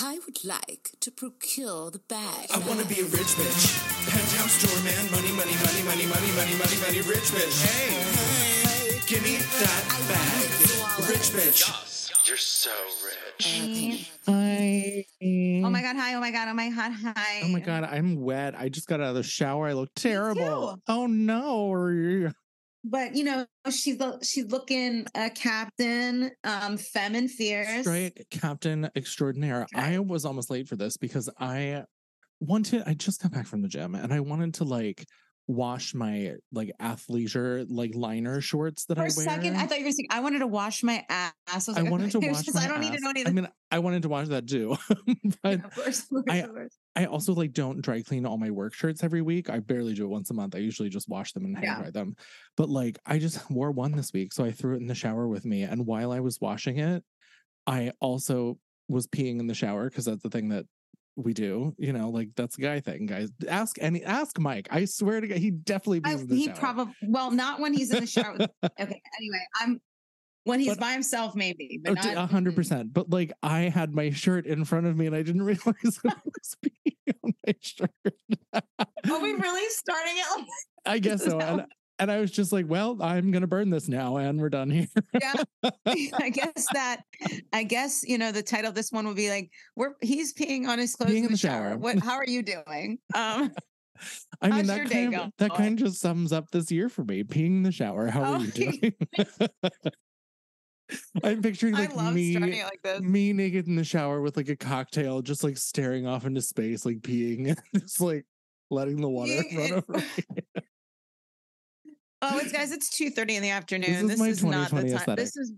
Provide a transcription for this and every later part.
I would like to procure the bag. I wanna be a rich bitch. Penthouse store man, money, money, money, money, money, money, money, money, rich bitch. Hey, hey, give me that bag. Rich bitch. You're so rich. Hi. Oh my god, hi. Oh my god, oh my god, hi. Oh my god, I'm wet. I just got out of the shower. I look terrible. Oh no. But you know, she's she's looking a captain, um, femme and fierce. Straight Captain Extraordinaire. I was almost late for this because I wanted I just got back from the gym and I wanted to like wash my like athleisure like liner shorts that For I a wear. second, I thought you were saying I wanted to wash my ass. I was I like, wanted to wash just- I don't need to know any of I mean, I wanted to wash that too. but of course, of course, I- of course. I also like don't dry clean all my work shirts every week. I barely do it once a month. I usually just wash them and hang Yeah. dry them. But like I just wore one this week, so I threw it in the shower with me. And while I was washing it, I also was peeing in the shower because that's the thing that we do. You know, like that's a guy thing, guys. Ask any ask Mike. I swear to God, he definitely I, he shower. probably well, not when he's in the shower. okay, anyway, I'm when he's But- by himself, maybe, Oh, but not A hundred percent. But like I had my shirt in front of me and I didn't realize I was peeing on my shirt. Are we really starting it? Like, I guess so. And, and I was just like, well, I'm gonna burn this now, and we're done here. yeah, I guess that. I guess you know the title of this one will be like, "We're he's peeing on his clothes in in the shower." shower. What? How are you doing? Um, I mean, that kind, of, that kind of just sums up this year for me. Peeing in the shower. How are you doing? I'm picturing like me, like this. me naked in the shower with like a cocktail, just like staring off into space, like peeing, and just like letting the water Peeing run over. Oh, it's guys, it's two thirty in the afternoon. is This is, not the 2020 time. aesthetic. This is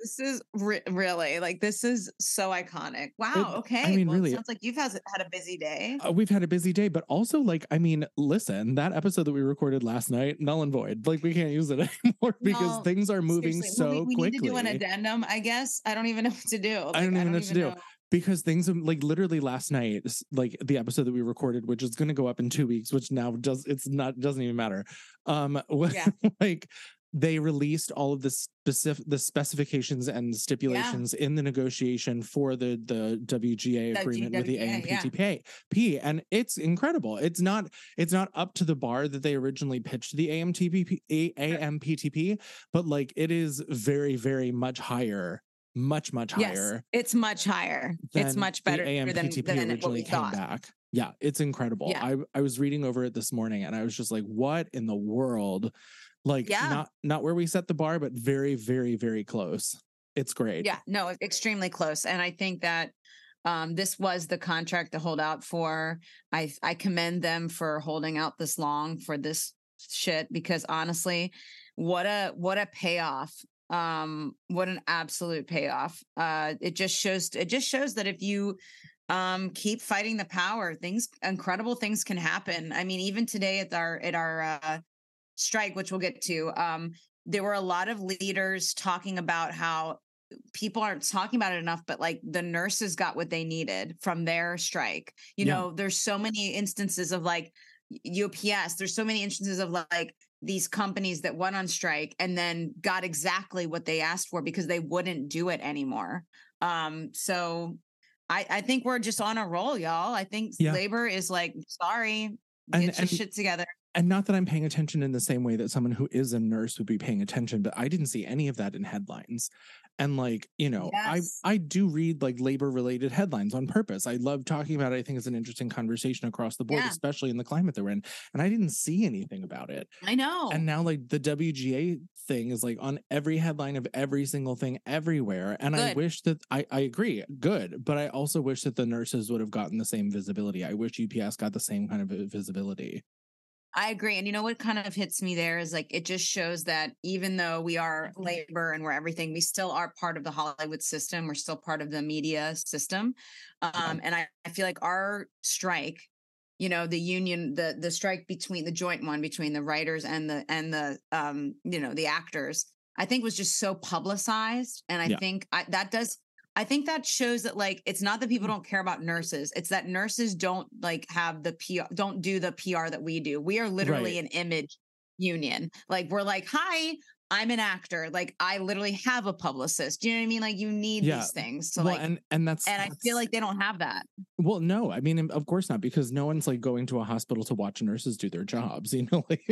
this is re- really like this is so iconic. Wow. It- okay. I mean, well, it really- sounds like you've has, had a busy day. Uh, we've had a busy day, but also like, I mean, listen, that episode that we recorded last night, null and void. Like, we can't use it anymore because No, things are moving so well, we, we quickly. need to do an addendum. I guess I don't even know what to do. Like, I don't even know what to do. Because things like literally last night like the episode that we recorded which is going to go up in two weeks which now does it's not doesn't even matter um Yeah. like they released all of the specific the specifications and stipulations in the negotiation for the the WGA The agreement with the GWA, yeah. AMPTP P and it's incredible it's not it's not up to the bar that they originally pitched the AMTP A- AMPTP but like it is very very much higher much much Yes, higher it's much higher. It's much better than, AMPTP than originally came thought. back. Yeah, it's incredible. Yeah. I I was reading over it this morning and I was just like, what in the world? Like Yeah. not not where we set the bar, but very, very, very close. It's great. Yeah, no, extremely close. And I think that um, this was the contract to hold out for. I I commend them for holding out this long for this shit because honestly, what a what a payoff. Um, what an absolute payoff. Uh, it just shows it just shows that if you um keep fighting the power, things incredible things can happen. I mean, even today at our at our uh strike, which we'll get to, um, there were a lot of leaders talking about how people aren't talking about it enough but like the nurses got what they needed from their strike you Yeah. know there's so many instances of like UPS there's so many instances of like these companies that went on strike and then got exactly what they asked for because they wouldn't do it anymore um so I, I think we're just on a roll, y'all. I think Yeah. labor is like, sorry, get And- your and- shit together. And not that I'm paying attention in the same way that someone who is a nurse would be paying attention, but I didn't see any of that in headlines. And like, you know, Yes. I I do read like labor related headlines on purpose. I love talking about it. I think it's an interesting conversation across the board, Yeah. especially in the climate that we're in. And I didn't see anything about it. I know. And now like the WGA thing is like on every headline of every single thing everywhere. And I wish that I, I agree, good. But I also wish that the nurses would have gotten the same visibility. I wish UPS got the same kind of uh, visibility. I agree. And you know what kind of hits me there is like it just shows that even though we are labor and we're everything, we still are part of the Hollywood system. We're still part of the media system. Um, and I, I feel like our strike, you know, the union, the the strike between the joint one between the writers and the and the um, you know, the actors, I think was just so publicized. And I Yeah. think I, that does I think that shows that like it's not that people Mm. don't care about nurses. It's that nurses don't like have the PR don't do the PR that we do. We are literally Right. an image union. Like we're like, "Hi, I'm an actor. Like I literally have a publicist. Do you know what I mean? Like you need Yeah. these things. So well, like and and that's and I feel like they don't have that. Well, no, I mean, of course not, because no one's like going to a hospital to watch nurses do their jobs, you know, like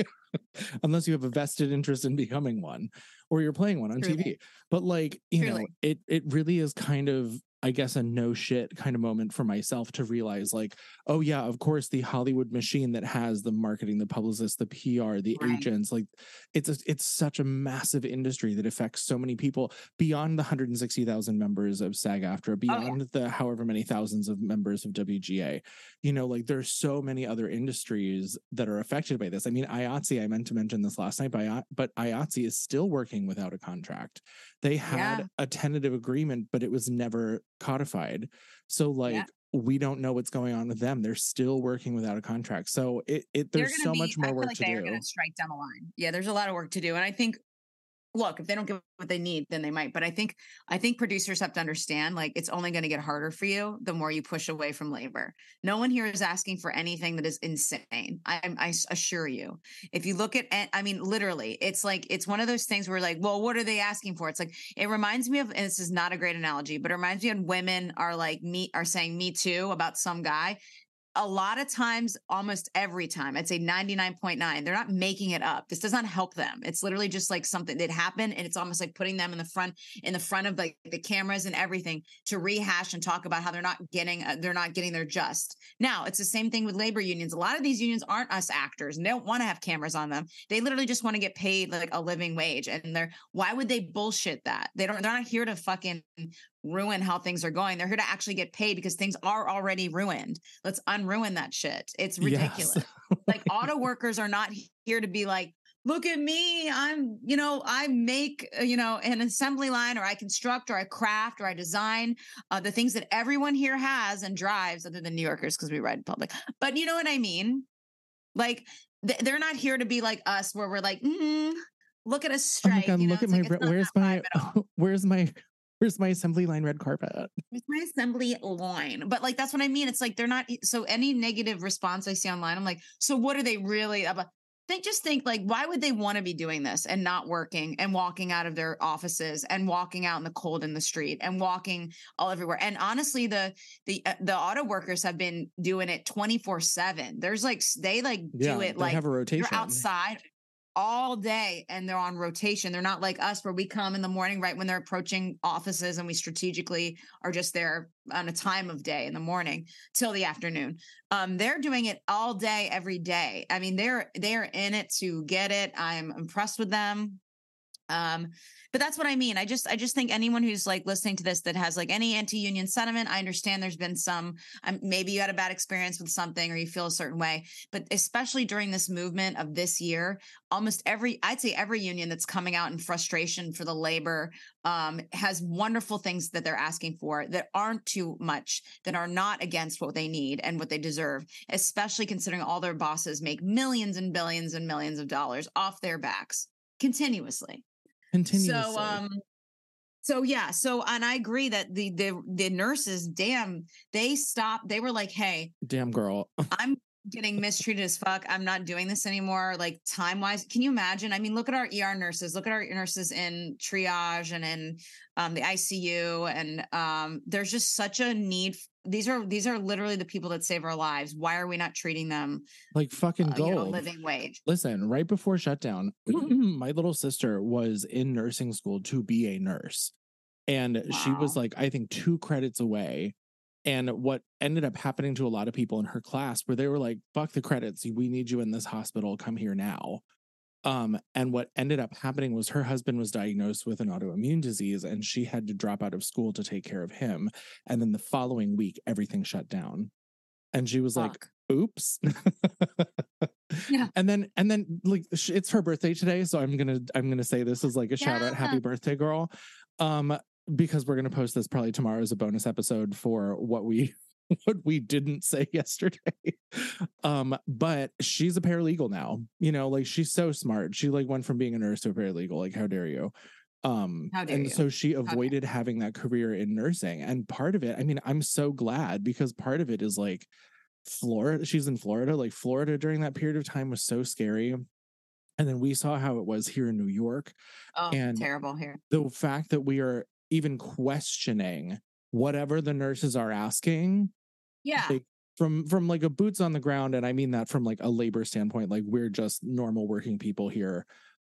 unless you have a vested interest in becoming one or you're playing one on Truly. TV. But like, you know, it it really is kind of, I guess, a no shit kind of moment for myself to realize, like, oh yeah, of course, the Hollywood machine that has the marketing, the publicists, the PR, the Right. agents, like, it's a, it's such a massive industry that affects so many people beyond the 160,000 members of SAG-AFTRA, oh, beyond the however many thousands of members of WGA. You know, like there's so many other industries that are affected by this. I mean, IATSE, I meant to mention this last night, but IATSE is still working without a contract. They had Yeah. a tentative agreement, but it was never codified. So like we don't know what's going on with them. They're still working without a contract. So it, it there's so much be- I more feel work like to they are do. gonna strike down the line. Yeah, there's a lot of work to do. And I think look, if they don't get what they need, then they might. But I think I think producers have to understand like it's only going to get harder for you the more you push away from labor. No one here is asking for anything that is insane. I assure you. If you look at, I mean, literally, it's like it's one of those things where like, well, what are they asking for? It's like it reminds me of, and this is not a great analogy, but it reminds me of women are like me are saying me too about some guy a lot of times, almost every time, I'd say 99.9, they're not making it up. This does not help them. It's literally just like something that happened. And it's almost like putting them in the front, in the front of like the cameras and everything to rehash and talk about how they're not getting, uh, they're not getting their just. Now, it's the same thing with labor unions. A lot of these unions aren't us actors and they don't want to have cameras on them. They literally just want to get paid like a living wage. And they're, why would they bullshit that? They don't, they're not here to fucking ruin how things are going. They're here to actually get paid because things are already ruined. Let's unruin that shit. It's Yes. ridiculous. like auto workers are not here to be like, look at me. I'm, you know, I make, uh, you know, an assembly line or I construct or I craft or I design uh, the things that everyone here has and drives other than New Yorkers because we ride in public. But you know what I mean? Like th- they're not here to be like us where we're like, mm, look at us Oh my strike. god, you know, look at my like, not where's my at all. where's my where's my assembly line red carpet? It's my assembly line. But like that's what I mean. It's like they're not so any negative response I see online, I'm like, so what are they really about? They just think like, why would they want to be doing this and not working and walking out of their offices and walking out in the cold in the street and walking all everywhere? And honestly, the the uh, the auto workers have been doing it 24 seven. There's like they like Yeah, do it they like have a rotation. you're outside all day and they're on rotation. They're not like us where we come in the morning right when they're approaching offices and we strategically are just there on a time of day in the morning till the afternoon. Um they're doing it all day every day. I mean they're they're in it to get it. I'm impressed with them. Um but that's what I mean. I just I just think anyone who's like listening to this that has like any anti-union sentiment, I understand there's been some um, maybe you had a bad experience with something or you feel a certain way, but especially during this movement of this year, almost every I'd say every union that's coming out in frustration for the labor um, has wonderful things that they're asking for that aren't too much, that are not against what they need and what they deserve, especially considering all their bosses make millions and billions and millions of dollars off their backs continuously. Continuously. So um so yeah, so and I agree that the the the nurses, damn, they stopped. They were like, "Hey, Damn girl. I'm getting mistreated as fuck. I'm not doing this anymore." Like time wise, can you imagine? I mean, look at our ER nurses. Look at our nurses in triage and in um, the ICU, and um, there's just such a need. These are these are literally the people that save our lives. Why are we not treating them, Like fucking uh, you know, gold. living wage? Listen, right before shutdown, my little sister was in nursing school to be a nurse. And she was like, I think two credits away. And what ended up happening to a lot of people in her class where they were like, fuck the credits. We need you in this hospital. Come here now. Um, and what ended up happening was her husband was diagnosed with an autoimmune disease and she had to drop out of school to take care of him. And then the following week, everything shut down. And she was like, oops. Yeah. And then and then like it's her birthday today, so I'm gonna I'm gonna say this is like a shout out, happy birthday, girl. Um, because we're gonna post this probably tomorrow as a bonus episode for what we what we didn't say yesterday. Um, but she's a paralegal now. You know, like she's so smart. She like went from being a nurse to a paralegal. Like, how dare you? Um, How dare and you. so she avoided having that career in nursing. And part of it, I mean, I'm so glad because part of it is like Florida. She's in Florida. Like Florida during that period of time was so scary. And then we saw how it was here in New York. Oh, And- terrible here. The fact that we are even questioning whatever the nurses are asking Yeah. like, from from like a boots on the ground and i mean that from like a labor standpoint like we're just normal working people here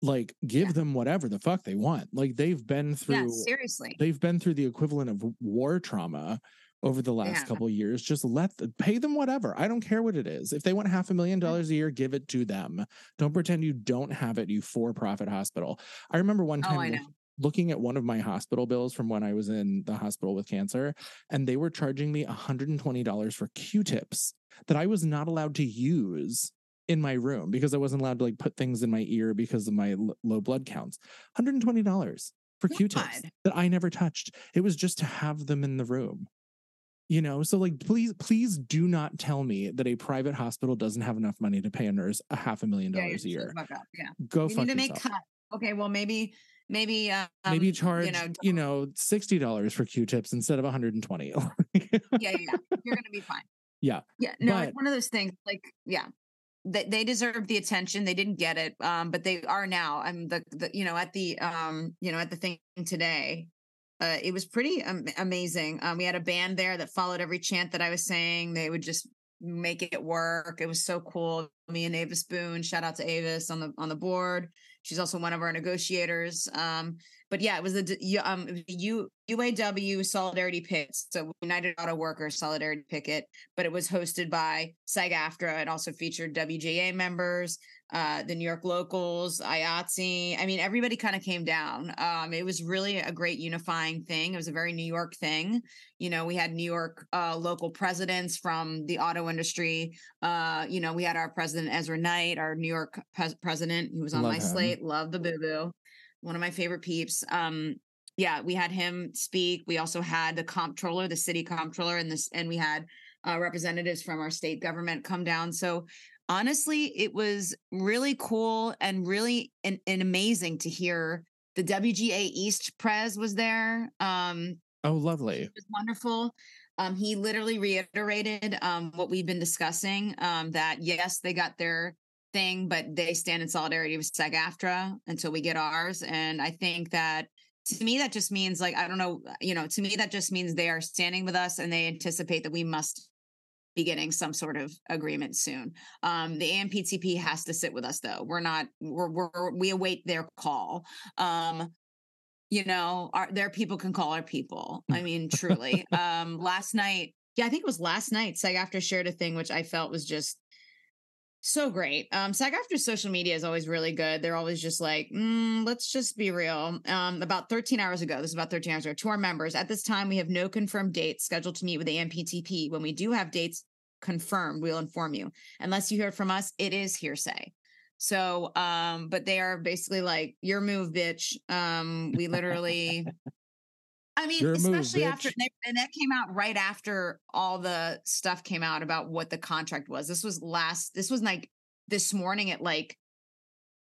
like give Yeah. them whatever the fuck they want like they've been yeah. through Seriously. they've been through the equivalent of war trauma over the last Yeah. couple of years just let the, pay them whatever i don't care what it is if they want half a million mm-hmm. dollars a year give it to them don't pretend you don't have it you for-profit hospital i remember one oh, time Oh, I know. Looking at one of my hospital bills from when i was in the hospital with cancer and they were charging me $120 for q-tips that i was not allowed to use in my room because i wasn't allowed to like put things in my ear because of my l- low blood counts $120 for oh q-tips that i never touched it was just to have them in the room you know so like please please do not tell me that a private hospital doesn't have enough money to pay a nurse a half a million Yeah, dollars a year fuck up. Yeah. go fuck need to make yourself. Okay. Well, maybe, maybe, um, maybe charge You know, you know, sixty dollars for q-tips instead of 120 yeah, yeah, yeah. You're gonna be fine. Yeah, Yeah. No, but- it's one of those things. Like, yeah, they they deserve the attention. They didn't get it, um, but they are now. I'm the the you know at the um you know at the thing today. Uh, it was pretty am- amazing. Um, we had a band there that followed every chant that I was saying. They would just make it work. It was so cool. Me and Avis Boone. Shout out to Avis on the on the board. She's also one of our negotiators. Um, but yeah, it was the d- U- um the U, UAW Solidarity Picket, so United Auto Workers Solidarity Picket. But it was hosted by SAG-AFTRA. It also featured WGA members, uh, the New York locals, IATSE. I mean, everybody kind of came down. Um, it was really a great unifying thing. It was a very New York thing. You know, we had New York uh, local presidents from the auto industry. Uh, you know, we had our president Ezra Knight, our New York pres- president, who was on Love my him. slate. Love the boo boo, one of my favorite peeps. Um, yeah, we had him speak. We also had the comptroller, the city comptroller, and this, and we had uh, representatives from our state government come down. So honestly, it was really cool and really and, and amazing to hear. The WGA East Prez was there. Um, oh lovely it was wonderful. Um, he literally reiterated um, what we've been discussing um, that yes, they got their thing, but they stand in solidarity with SAG AFTRA until we get ours. And I think that to me, that just means like, I don't know, you know, to me, that just means they are standing with us and they anticipate that we must be getting some sort of agreement soon. Um, the AMPTP has to sit with us though. We're not, we're, we're we await their call. Um, you know, our their people can call our people. I mean, truly. um, last night, yeah, I think it was last night. SAG-AFTRA shared a thing which I felt was just so great. Um, SAG-AFTRA social media is always really good. They're always just like, mm, let's just be real. Um, about 13 hours ago, this is about 13 hours ago, to our members, at this time, we have no confirmed dates scheduled to meet with the AMPTP. When we do have dates confirmed, we'll inform you. Unless you heard from us, it is hearsay. So, um, but they are basically like, your move, bitch. Um, we literally, I mean, Your move, especially after, and that- and that came out right after all the stuff came out about what the contract was. This was last, this was like this morning at like,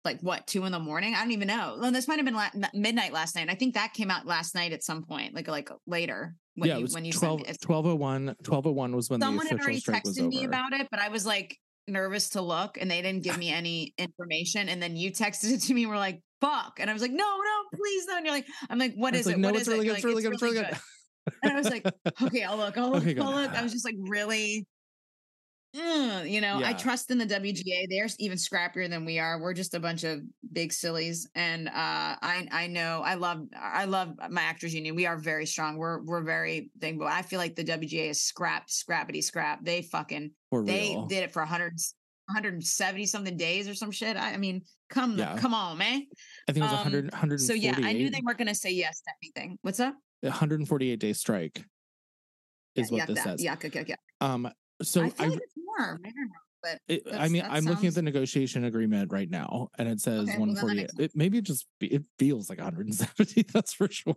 like what, two in the morning? I don't even know. Well, this might have been la- midnight last night. I think that came out last night at some point, like, like later. When yeah you, it was when you 12, sent 1201 1201 was when the someone had already texted me about it, but I was like nervous to look and they didn't give me any information. And then you texted it to me and were like, fuck. And I was like, no, no, please no. And you're like, I'm like, what is I is like, it? no What it's is really it? good it's really like, good it's really good And I was like, okay, I'll look, I'll look, Okay. I'll look. I was just like, really? Mm, you know, I trust in the WGA. They're even scrappier than we are. We're just a bunch of big sillies. And uh I I know I love I love my actors union. We are very strong. We're we're very thing, but I feel like the WGA is scrap, scrappity scrap. They fucking they did it for 100 170 something days or some shit. I, I mean, come Yeah. come on, man. i think it was um, 100 148 So yeah, I knew they weren't going to say yes to anything. What's up? 148 day strike is yeah, what this that, says Yeah, okay, okay. um so I i, like it's more. Maybe I'm wrong, but it, I mean i'm looking at the negotiation agreement right now and it says Okay, well, 148 makes it, maybe it just it feels like 170 that's for sure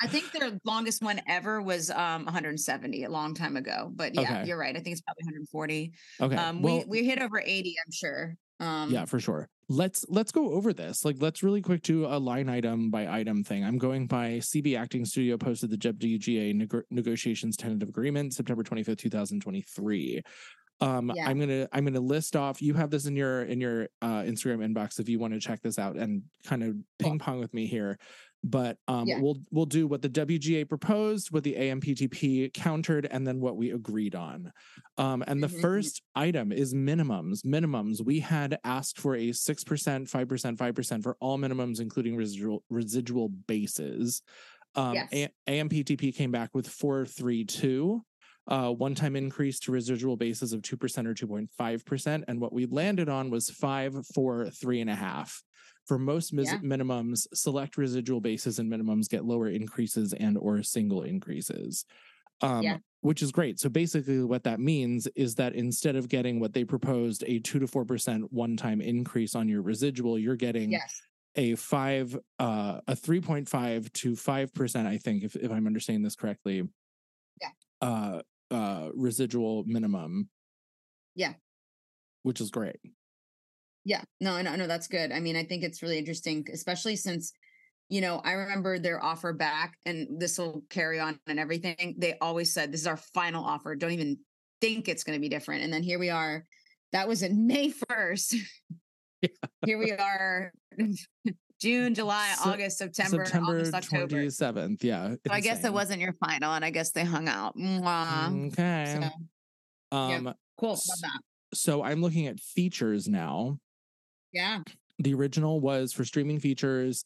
I think their longest one ever was um 170 a long time ago. But yeah, Okay. you're right. I think it's probably 140. okay Um, well we we hit over 80. I'm sure. Um, yeah for sure let's let's go over this like let's really quick do a line item by item thing i'm going by cb acting studio posted the wga neg- negotiations tentative agreement september 25th 2023 Um, Yeah. I'm gonna I'm gonna list off. You have this in your in your uh, Instagram inbox if you want to check this out and kind of ping pong with me here. But um, Yeah. we'll we'll do what the WGA proposed, what the AMPTP countered, and then what we agreed on. Um, and the Mhm. first item is minimums. Minimums. We had asked for a six percent, five percent, five percent for all minimums, including residual residual bases. Um, Yes. A- AMPTP came back with four three two uh, one time increase to residual bases of 2% or 2.5%. And what we landed on was five, four, three and a half. For most mis- Yeah. minimums, select residual bases and minimums get lower increases and or single increases. Um, Yeah. Which is great. So basically, what that means is that instead of getting what they proposed, a two to four percent one-time increase on your residual, you're getting Yes. a five, uh, a three point five to five percent. I think, if if I'm understanding this correctly. Yeah. Uh, uh, residual minimum. Yeah. Which is great. Yeah, no, no, no, that's good. I mean, I think it's really interesting, especially since, you know, I remember their offer back, and this will carry on and everything. They always said, This is our final offer. Don't even think it's going to be different. And then here we are. That was in May 1st. Here we are, June, July, Se- August, September, September almost October. twenty seventh. Yeah. So I guess it wasn't your final, and I guess they hung out. Mwah. Okay. So, um. cool. Love that. So I'm looking at features now. Yeah. The original was for streaming features.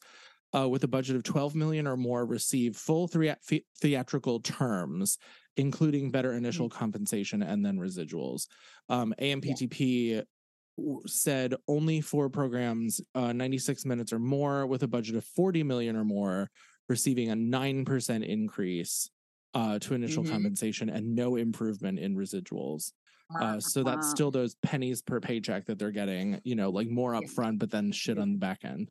Uh, with a budget of 12 million or more, receive full the- theatrical terms, including better Mm. initial compensation and then residuals. Um, AMPTP said only four programs uh, 96 minutes or more with a budget of 40 million or more, receiving a 9% increase uh, to initial Mhm. compensation and no improvement in residuals. Uh, so that's still those pennies per paycheck that they're getting, you know, like more Yeah. upfront, but then shit on the back end.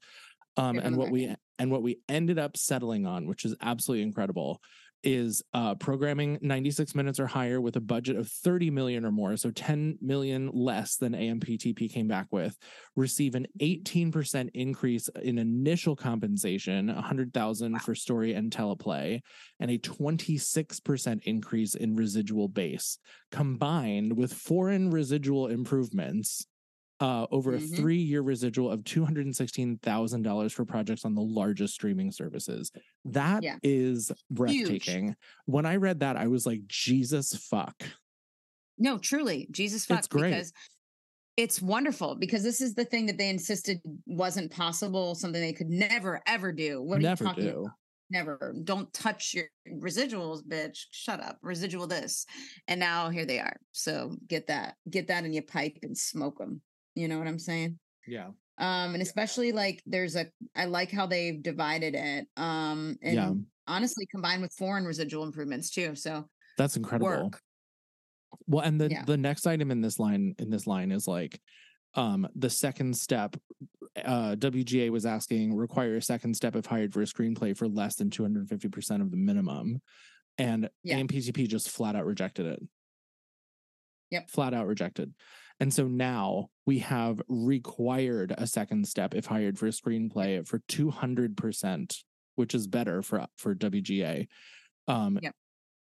Um, and what we and what we ended up settling on, which is absolutely incredible, is uh, programming 96 minutes or higher with a budget of 30 million or more, so 10 million less than AMPTP came back with, receive an 18% increase in initial compensation, 100,000 for story and teleplay, and a 26% increase in residual base, combined with foreign residual improvements. Uh, over a Mhm. three year residual of $216,000 for projects on the largest streaming services. That is Yeah. breathtaking. When I read that, I was like, Jesus fuck. No, truly, Jesus fuck It's great. because it's wonderful because this is the thing that they insisted wasn't possible, something they could never ever do. What are Never you talking do. about? Never. Don't touch your residuals, bitch. Shut up. Residual this. And now here they are. So get that. Get that in your pipe and smoke them. You know what I'm saying? Yeah. Um, and especially like there's a I like how they've divided it. Um, and Yeah. honestly combined with foreign residual improvements too. So That's incredible. work. Well, and the Yeah. the next item in this line in this line is like um the second step uh WGA was asking require a second step if hired for a screenplay for less than 250% of the minimum and Yeah. AMPTP just flat out rejected it. Yep. Flat out rejected. And so now we have required a second step if hired for a screenplay for 200%, which is better for for WGA. Um Yep.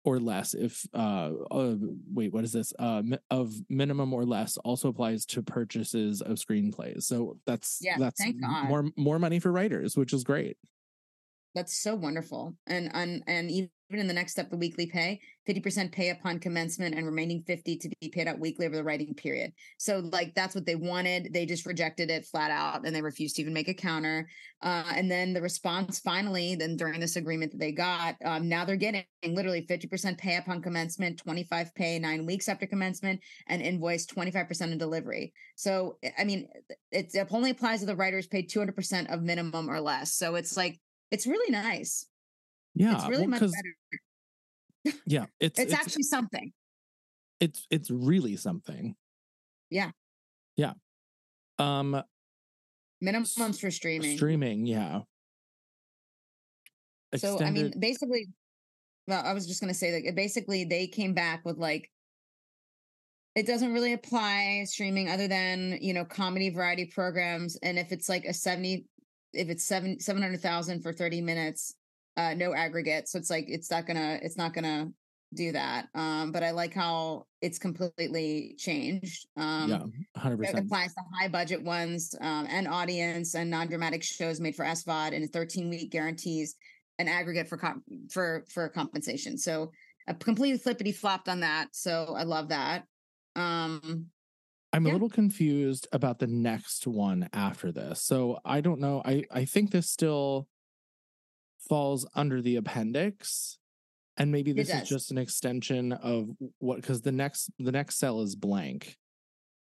or less if uh, uh wait what is this uh of minimum or less also applies to purchases of screenplays so that's Yeah, that's thank God. more more money for writers which is great That's so wonderful. And and and even in the next step, the weekly pay, 50% pay upon commencement and remaining 50 to be paid out weekly over the writing period. So like that's what they wanted. They just rejected it flat out and they refused to even make a counter. Uh, and then the response finally, then during this agreement that they got, um, now they're getting literally 50% pay upon commencement, 25 pay nine weeks after commencement, and invoice 25% of delivery. So I mean, it, it only applies to the writers paid 200% of minimum or less. So it's like it's really nice. Yeah it's really well, much better. yeah it's, It's, it's actually something. it's it's really something Yeah. yeah um Minimums for streaming. streaming yeah So I mean, basically, well, I was just gonna say that basically they came back with like it doesn't really apply streaming other than you know comedy variety programs, and if it's like a seventy, if it's seven seven hundred thousand for thirty minutes, uh, no aggregate, so it's like it's not gonna it's not gonna do that. Um, but I like how it's completely changed. Um, yeah, hundred it percent. applies to high budget ones um, and audience and non-dramatic shows made for SVOD and 13 week guarantees an aggregate for comp- for for compensation. So a completely flippity flopped on that. So I love that. Um, I'm Yeah. a little confused about the next one after this. So I don't know. I I think this still falls under the appendix, and maybe this is just an extension of what because the next the next cell is blank.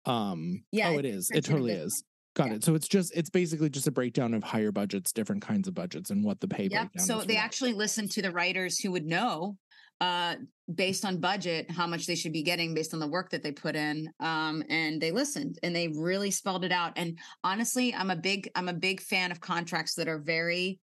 Um. Yeah, Oh, it's. It totally is. Got Yeah. it. So it's just it's basically just a breakdown of higher budgets, different kinds of budgets, and what the pay Yep. breakdown. So is they actually listened to the writers who would know uh based on budget how much they should be getting based on the work that they put in um and they listened and they really spelled it out and honestly i'm a big i'm a big fan of contracts that are very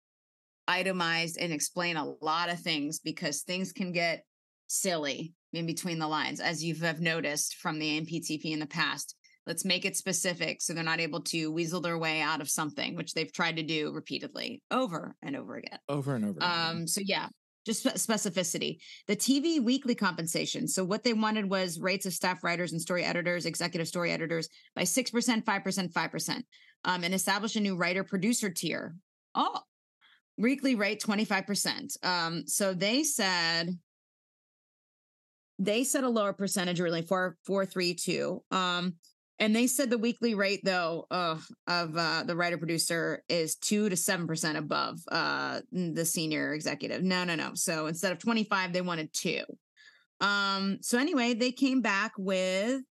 itemized and explain a lot of things because things can get silly in between the lines as you have noticed from the AMPTP in the past let's make it specific so they're not able to weasel their way out of something which they've tried to do repeatedly over and over again over and over. again. um, so yeah, just specificity. The TV weekly compensation. So what they wanted was rates of staff writers and story editors, executive story editors by six percent, five percent, five percent, um, and establish a new writer producer tier. Oh, weekly rate twenty five percent. Um, so they said they said a lower percentage, really four four three two. Um, and they said the weekly rate though uh, of uh, the writer producer is two to seven percent above uh, the senior executive. No, no, no. So instead of twenty five, they wanted two. Um, so anyway, they came back with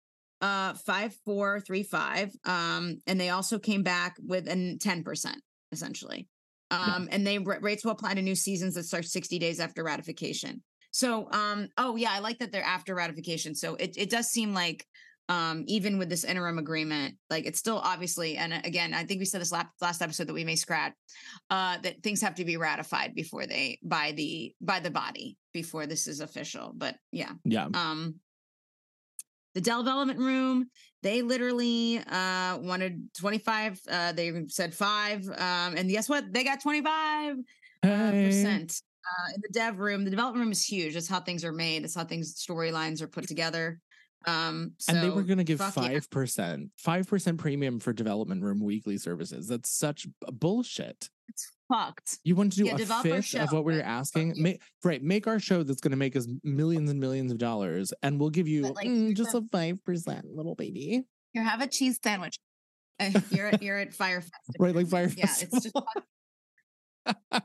uh five four three five. Um, and they also came back with a ten percent essentially. Um, and they ra- rates will apply to new seasons that start 60 days after ratification. So, um, oh yeah, I like that they're after ratification. So it, it does seem like, um, even with this interim agreement, like it's still obviously, and uh, again, I think we said this last, last episode that we may scratch, uh, that things have to be ratified before they, by the, by the body before this is official. But yeah, yeah. um, the development room, they literally uh wanted 25, uh, they said five. Um, and guess what? They got 25 uh, Hey. percent uh, in the dev room. The development room is huge. That's how things are made. That's how things storylines are put together. Um, and they were going to give five percent, five percent premium for development room weekly services. That's such bullshit. It's fucked. You want to do Yeah, a fifth of what we were asking? Make, right, make our show that's going to make us millions and millions of dollars, and we'll give you like, mm, just a five percent, little baby. Here, have a cheese sandwich. Uh, you're at you're at Fyre Fest. Right, like fire. Yeah, it's just Festival. fuck-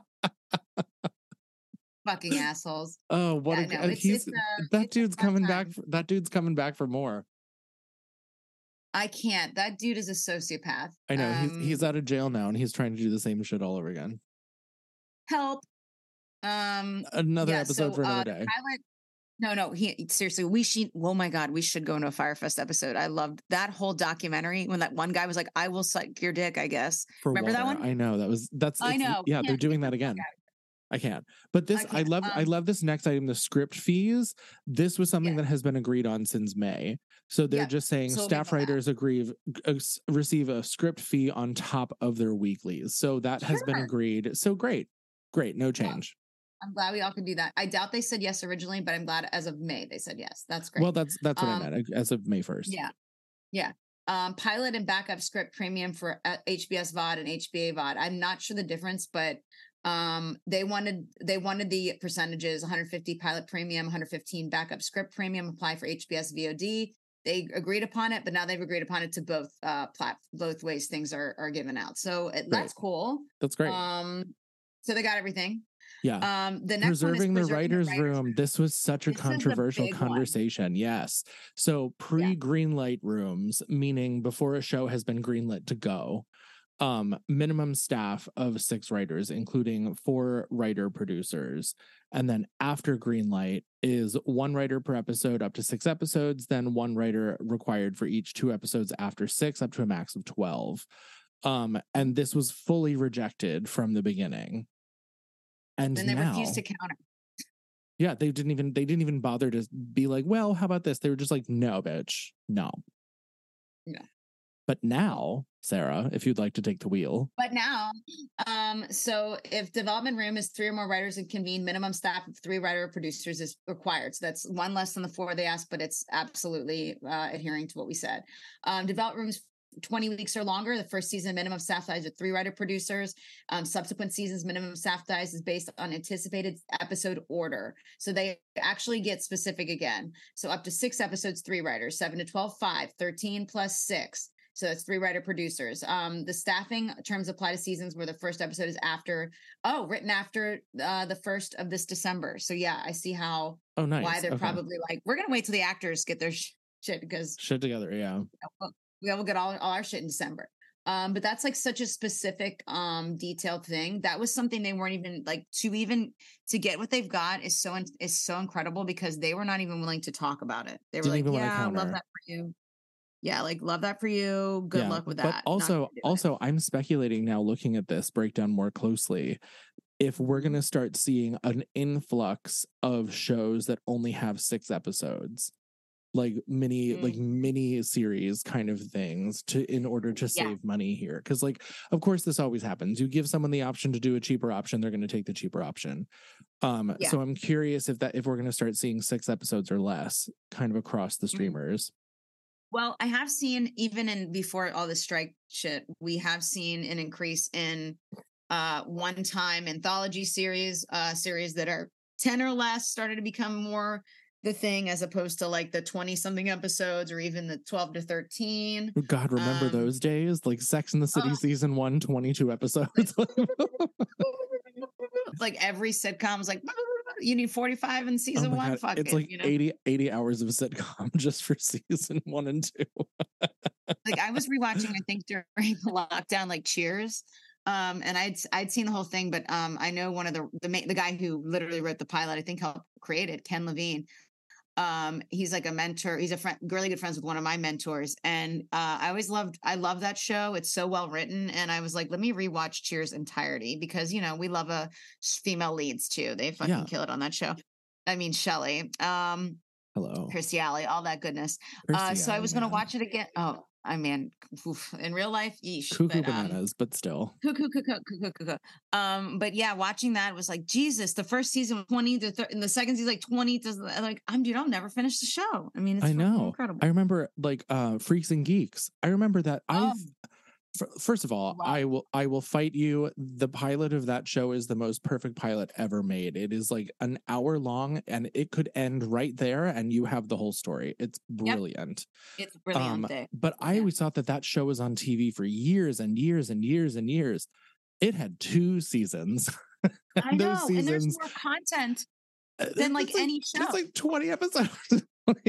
fucking assholes. oh, what Yeah, a no, it's- he's it's, uh, that it's dude's fun coming back. For, that dude's coming back for more. I can't. That dude is a sociopath. I know Um, he's he's out of jail now, and he's trying to do the same shit all over again. help. Um, Another yeah, episode so, for another uh, day. Pilot, no, no. He seriously. We should. Oh my god, we should go into a Fyre Fest episode. I loved that whole documentary when that one guy was like, "I will suck your dick." I guess. for remember that one? I know that was that's. I know, Yeah, they're doing that again. I can't. But this, I, can't, love. I um, love this next item. The script fees. This was something Yeah. that has been agreed on since May. So they're Yeah, just saying so staff writers agree uh, receive a script fee on top of their weeklies. So that has been agreed. So great, great, no change. I'm glad we all can do that. I doubt they said yes originally, but I'm glad as of May they said yes. That's great. Well, that's that's what Um, I meant. uh, As of May first. Yeah. Yeah. Um, pilot and backup script premium for uh, HBS VOD and HBA VOD. I'm not sure the difference, but um, they wanted they wanted the percentages 150 pilot premium, 115 backup script premium apply for HBS VOD. They agreed upon it, but now they've agreed upon it to both uh plat both ways things are are given out. So it, that's cool. That's great. Um, so they got everything. yeah. Um, the next preserving, one the is writers, room. This was such a This is the controversial big one. conversation. Yes. So pre greenlight rooms, meaning before a show has been greenlit to go, um, minimum staff of six writers, including four writer producers. And then after greenlight is one writer per episode up to six episodes, then one writer required for each two episodes after six, up to a max of 12. Um, and this was fully rejected from the beginning. And Then they now, refused to counter. yeah, they didn't even they didn't even bother to be like, well, how about this? They were just like, no, bitch, no. Yeah. But now, Sarah, if you'd like to take the wheel, But now, um, so if development room is three or more writers and convene, minimum staff of three writer producers is required. So that's one less than the four they asked, but it's absolutely uh, adhering to what we said. Um, development rooms 20 weeks or longer. The first season minimum staff size of three writer producers. Um, subsequent seasons minimum staff size is based on anticipated episode order. So they actually get specific again. So up to six episodes, three writers, seven to 12, five, 13 plus six. So that's three writer producers. Um, the staffing terms apply to seasons where the first episode is after, oh, written after uh, the first of this December. So yeah, I see how oh nice, why they're okay. probably like, we're gonna wait till the actors get their sh- shit because shit together. Yeah, we will get all, all our shit in December. Um, but that's like such a specific, um, detailed thing. That was something they weren't even like to even to get what they've got is so in- is so incredible because they were not even willing to talk about it. They were Didn't like, yeah, wanna love that for you." Yeah, like love that for you. Good Yeah, luck with that. Not also, gonna it. also, I'm speculating now, looking at this breakdown more closely. If we're Mm-hmm. going to start seeing an influx of shows that only have six episodes, like mini, like Mm. mini series kind of things, to in order to Yeah. save money here, because like, of course, this always happens. You give someone the option to do a cheaper option, they're going to take the cheaper option. Um, Yeah. so I'm curious if that if we're going to start seeing six episodes or less, kind of across the Mhm. streamers. Well, I have seen even in before all this strike shit, we have seen an increase in uh one time anthology series, uh series that are 10 or less started to become more the thing as opposed to like the 20 something episodes or even the 12 to 13. God, remember Um, those days? Like Sex in the City uh, season one, 22 episodes. like every sitcom's like you need 45 in Oh season my one. God, Fuck it's it, like you know? 80, 80 hours of sitcom just for season one and two. like I was rewatching, I think during the lockdown, like Cheers. Um, and I'd I'd seen the whole thing, but um, I know one of the the ma- the guy who literally wrote the pilot, I think helped create it, Ken Levine. Um, he's like a mentor. He's a friend, really good friends with one of my mentors, and uh, I always loved. I love that show. It's so well written, and I was like, let me rewatch Cheers entirety because you know we love a female leads too. They fucking Yeah. kill it on that show. I mean, Shelley, um, Hello. Kirstie Alley, all that goodness. Uh, so I was going to watch it again. Oh, I mean, oof, in real life, yeesh. Cuckoo but, um, bananas, but still. cuckoo, cuckoo, cuckoo, cuckoo. Um, but yeah, watching that was like Jesus. The first season twenty to thir- and the second season like twenty to like I'm dude. I'll never finish the show. I mean, it's I know. incredible. I remember like uh Freaks and Geeks. I remember that Oh. I've first of all, Wow. I will I will fight you. The pilot of that show is the most perfect pilot ever made. It is like an hour long and it could end right there and you have the whole story. It's brilliant. it's brilliant. Um, but I Yeah. always thought that that show was on TV for years and years and years and years. It had two seasons. I know, those and there's more content. Uh, than, like, it's any show. It's like 20 episodes.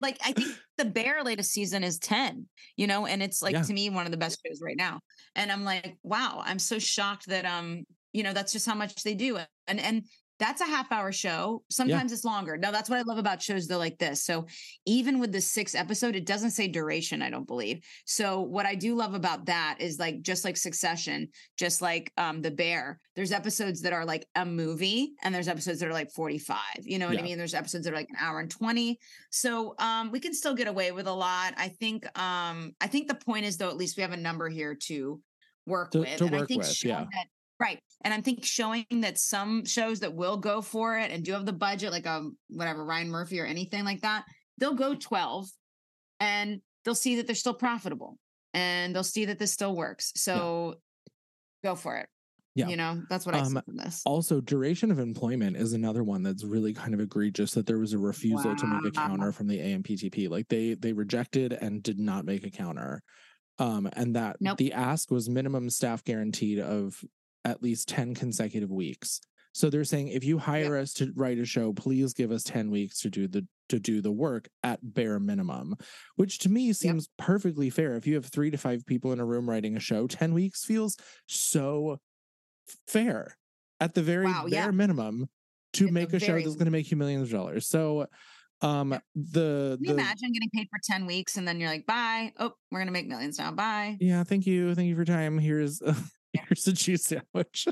Like I think the Bear latest season is ten. You know, and it's like Yeah. to me one of the best shows right now. And I'm like, wow, I'm so shocked that um, you know, that's just how much they do. And and that's a half hour show. Sometimes it's longer. Now that's what I love about shows though like this. So even with the six episode, it doesn't say duration, I don't believe. So what I do love about that is like just like Succession, just like um The Bear, there's episodes that are like a movie and there's episodes that are like 45. You know what Yeah. I mean? There's episodes that are like an hour and 20. So um we can still get away with a lot. I think um I think the point is though at least we have a number here to work To- with. to and I think with, yeah. that Right. And I think showing that some shows that will go for it and do have the budget, like a whatever, Ryan Murphy or anything like that, they'll go 12 and they'll see that they're still profitable and they'll see that this still works. So go for it. Yeah. You know, that's what I see Um, from this. Also, duration of employment is another one that's really kind of egregious that there was a refusal to make a counter from the AMPTP. Like they they rejected and did not make a counter. Um, and that Nope. the ask was minimum staff guaranteed of at least 10 consecutive weeks. So they're saying if you hire us to write a show, please give us 10 weeks to do the to do the work at bare minimum, which to me seems perfectly fair. If you have 3 to 5 people in a room writing a show, 10 weeks feels so fair at the very Wow, yeah. bare minimum to the make a show that's going to make you millions of dollars. So um the Can you the imagine getting paid for 10 weeks and then you're like, bye. Oh, we're going to make millions now. Bye. yeah, thank you. Thank you for your time. Here's here's a cheese sandwich.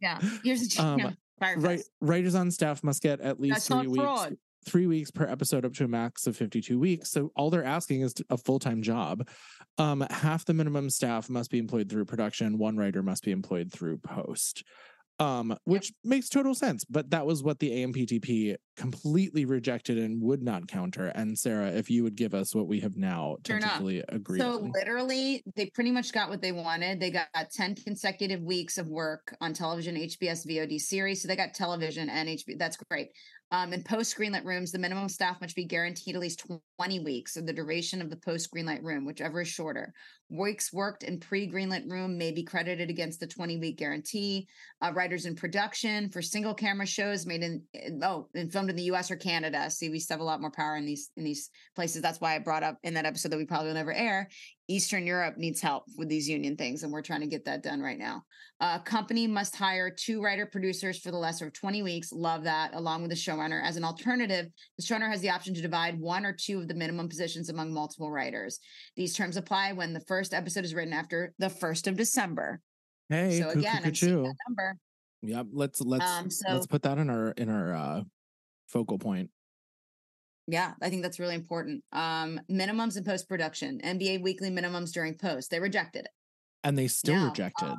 Yeah. Here's a Um, yeah, right writers on staff must get at least That's three weeks fraud. three weeks per episode up to a max of 52 weeks. So all they're asking is a full time job. Um, half the minimum staff must be employed through production, one writer must be employed through post um which makes total sense but that was what the amptp completely rejected and would not counter and sarah if you would give us what we have now Sure enough. agreed So on. literally, they pretty much got what they wanted. They got 10 consecutive weeks of work on television, HBS VOD series. So they got television and HBO. That's great. Um, in post greenlit rooms, the minimum staff must be guaranteed at least 20 weeks of the duration of the post greenlit room, whichever is shorter. Weeks worked in pre greenlit room may be credited against the 20 week guarantee. Uh, writers in production for single camera shows made in in- oh and filmed in the U.S. or Canada. See, we still have a lot more power in these in these places. That's why I brought up in that episode that we probably will never air. Eastern Europe needs help with these union things, and we're trying to get that done right now. A company must hire two writer producers for the lesser of 20 weeks. Love that, along with the showrunner. As an alternative, the showrunner has the option to divide one or two of the minimum positions among multiple writers. These terms apply when the first episode is written after the 1st of December. hey so cuckoo, again, I'm seeing that number. yep let's let's Um, let's put that in our in our uh focal point Yeah, I think that's really important. Um, minimums in post production, MBA weekly minimums during post. They rejected it, and they still Now, rejected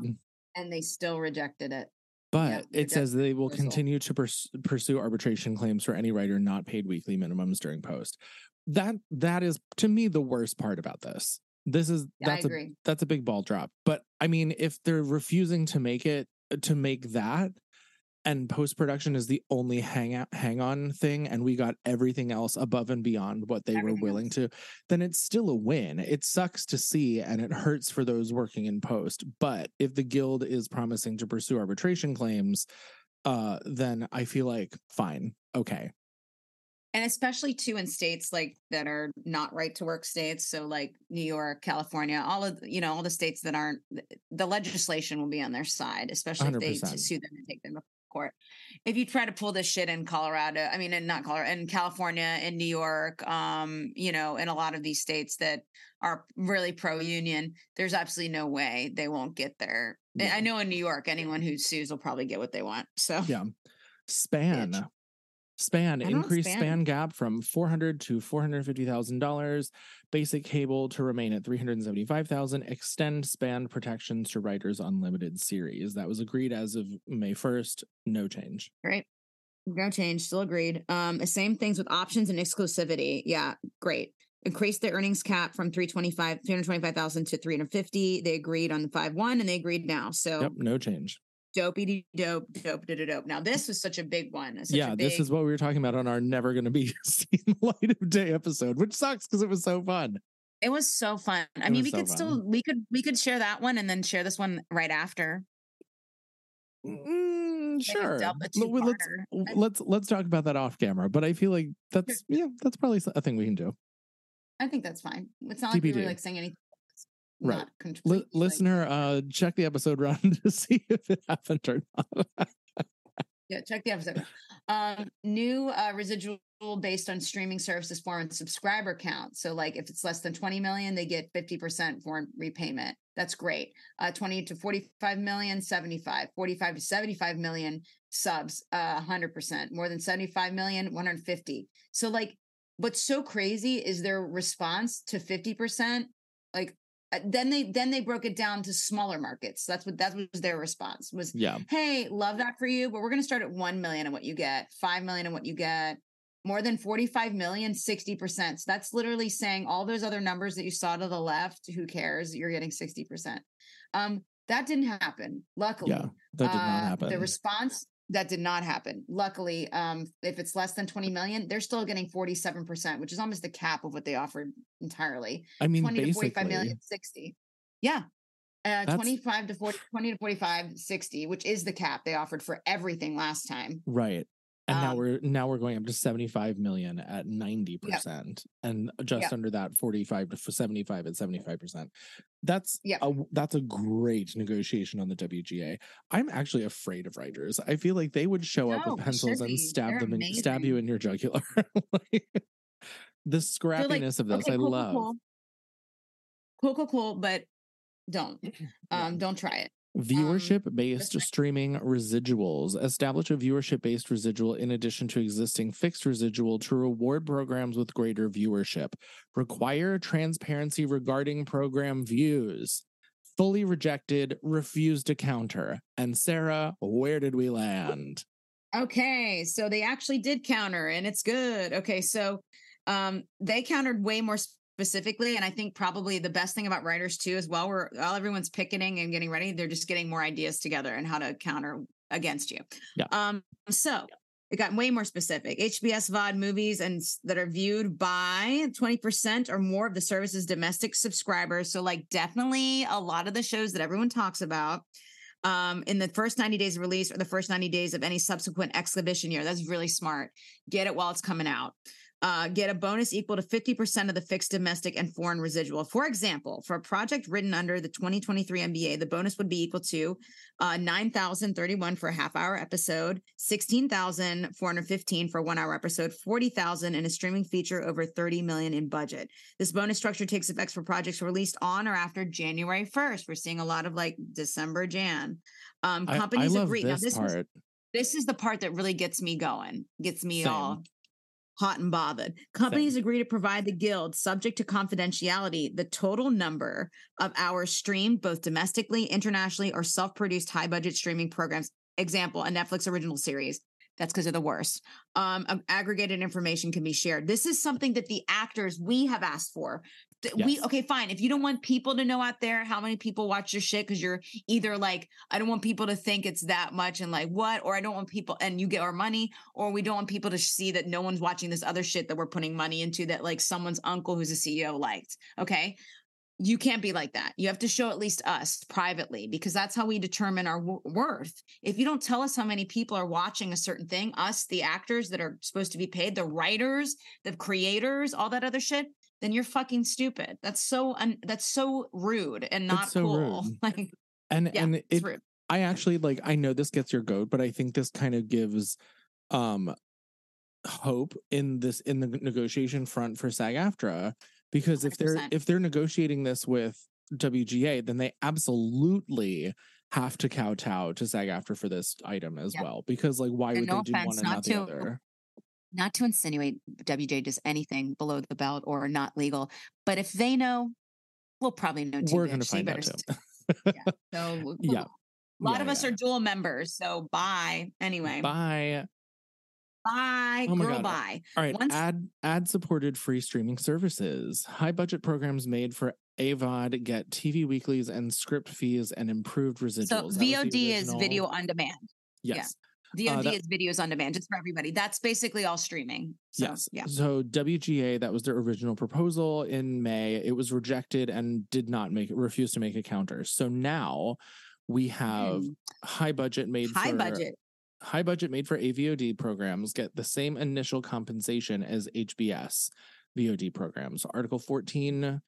and they still rejected it. but yeah, it says they will continue to pers- pursue arbitration claims for any writer not paid weekly minimums during post that that is to me the worst part about this this is Yeah, I that's a that's a big ball drop. But I mean, if they're refusing to make it to make that and post production is the only hang out hang on thing and we got everything else above and beyond what they Everything were willing to then it's still a win. It sucks to see and it hurts for those working in post but if the guild is promising to pursue arbitration claims uh then i feel like fine okay. And especially too in states like that are not right to work states so like new york california all of you know all the states that aren't the legislation will be on their side especially if they 100%. to sue them and take them court if you try to pull this shit in colorado i mean in not colorado in california in new york um you know in a lot of these states that are really pro-union there's absolutely no way they won't get there Yeah. i know in new york anyone who sues will probably get what they want so Yeah. Span. Span I don't increased span. span gap from four hundred to four hundred fifty thousand dollars. Basic cable to remain at three hundred seventy five thousand. Extend span protections to writers unlimited series. That was agreed as of May first. No change. Great. No change. Still agreed. Um, same things with options and exclusivity. Yeah, great. Increase the earnings cap from 325, 325,000 to 350. They agreed on the 5 1 and they agreed now. So Yep, no change. Dopey dope, dope, dope, dope. Now, this was such a big one. such a yeah, this is what we were talking about on our never gonna be seen light of day episode, which sucks because it was so fun. it was so fun. I It mean, we so could still we could we could share that one and then share this one right after. Mm, sure. double- a L- well, let's let's let's talk about that off camera. But I feel like that's yeah, that's probably a thing we can do. I think that's fine. It's not like we were like saying anything. Right. like- listener, uh, check the episode run to see if it happened or not. Yeah, check the episode. Um, new uh, residual based on streaming services and subscriber count. So, like, if it's less than 20 million, they get 50% for repayment. That's great. Uh, 20 to 45 million, 75, 45 to 75 million subs, uh, 100%. More than 75 million, 150. So, like, what's so crazy is their response to 50%. Like, then they then they broke it down to smaller markets. That's what that was their response was yeah, hey, love that for you, but we're going to start at 1 million and what you get, 5 million and what you get, more than 45 million, 60%. So that's literally saying all those other numbers that you saw to the left, who cares? You're getting 60%. Um, that didn't happen. Luckily, yeah, that did not Uh, happen. The response that did not happen. Luckily, um, if it's less than 20 million, they're still getting 47%, which is almost the cap of what they offered entirely. I mean, 20 to basically, 45 million, 60. Yeah. Uh, 25 to 40, 20 to 45, 60, which is the cap they offered for everything last time. right. And now Um, we're now we're going up to seventy five million at ninety percent, and just Yep. under that forty five to seventy five at seventy five percent. That's yeah a that's a great negotiation on the WGA. I'm actually afraid of writers. I feel like they would show up with pencils and stab They're them in, stab you in your jugular. like, the scrappiness of this, okay, I cool, love. Cool, cool, cool, cool, but don't. Yeah. Um, don't try it. Viewership based right. streaming residuals. Establish a viewership based residual in addition to existing fixed residual to reward programs with greater viewership. Require transparency regarding program views. Fully rejected, refused to counter. And Sarah, where did we land? Okay, so they actually did counter and it's good. Okay, so um they countered way more specifically and I think probably the best thing about writers too is while we're while everyone's picketing and getting ready, they're just getting more ideas together and how to counter against you. Yeah. Um so it got way more specific. HBS VOD movies and that are viewed by 20% or more of the service's domestic subscribers. So like definitely a lot of the shows that everyone talks about um, in the first 90 days of release or the first 90 days of any subsequent exhibition year. That's really smart. Get it while it's coming out. Uh, get a bonus equal to 50% of the fixed domestic and foreign residual. For example, for a project written under the 2023 MBA, the bonus would be equal to uh, 9,031 for a half hour episode, 16,415 for a one hour episode, 40,000 in a streaming feature over 30 million in budget. This bonus structure takes effect for projects released on or after January 1st. We're seeing a lot of like December, Jan. Um, I, I companies love agree. this, now, this, was- this is the part that really gets me going, gets me Same. all hot and bothered. Companies agree to provide the guild, subject to confidentiality, the total number of hours streamed, both domestically, internationally, or self produced high budget streaming programs. Example, a Netflix original series. That's because they're the worst. Um, um, aggregated information can be shared. This is something that the actors we have asked for. Th- We okay, fine. If you don't want people to know out there how many people watch your shit, because you're either like, I don't want people to think it's that much and like what, or I don't want people and you get our money, or we don't want people to see that no one's watching this other shit that we're putting money into that like someone's uncle who's a CEO liked. Okay. You can't be like that. You have to show at least us privately because that's how we determine our w- worth. If you don't tell us how many people are watching a certain thing, us, the actors that are supposed to be paid, the writers, the creators, all that other shit, then you're fucking stupid. That's so un- that's so rude and not so cool. rude. Like, And yeah, and it's it rude. I actually like I know this gets your goat, but I think this kind of gives um hope in this in the negotiation front for SAG-AFTRA because if they're if they're negotiating this with WGA, then they absolutely have to kowtow to SAG-AFTRA for this item as Yeah. well. Because like why And would no they do offense, one and not not the to- other? Not to insinuate WJ does anything below the belt or not legal, but if they know, we'll probably know too. We're gonna find out too. yeah. So w- Yeah. a lot Yeah, of us yeah. are dual members. So bye. Anyway, bye, Bye. Oh girl, bye. All right, Once- ad ad supported free streaming services. High budget programs made for AVOD get TV weeklies and script fees and improved residuals. So That was the VOD is video on demand. Yes. VOD that- is videos on demand, just for everybody. That's basically all streaming. So, yes. Yeah. So WGA, that was their original proposal in May. It was rejected and did not make it, refused to make a counter. So now we have Mm. high budget made High for budget. high budget made for AVOD programs get the same initial compensation as HBS VOD programs. Article 14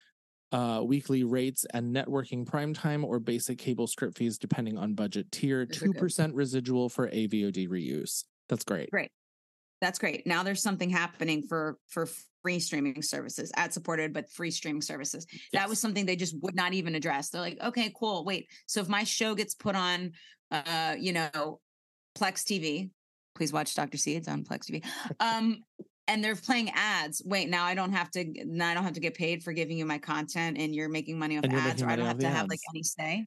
uh, weekly rates and networking primetime or basic cable script fees depending on budget tier, Those 2% residual for AVOD reuse. That's great. Great. That's great. Now there's something happening for for free streaming services, ad supported but free streaming services. That was something they just would not even address. They're like, okay, cool. Wait. So if my show gets put on uh, you know, Plex TV, please watch Dr. C. It's on Plex TV. Um, and they're playing ads. Wait, now I don't have to now I don't have to get paid for giving you my content and you're making money off And ads, or I don't have to the have like any say.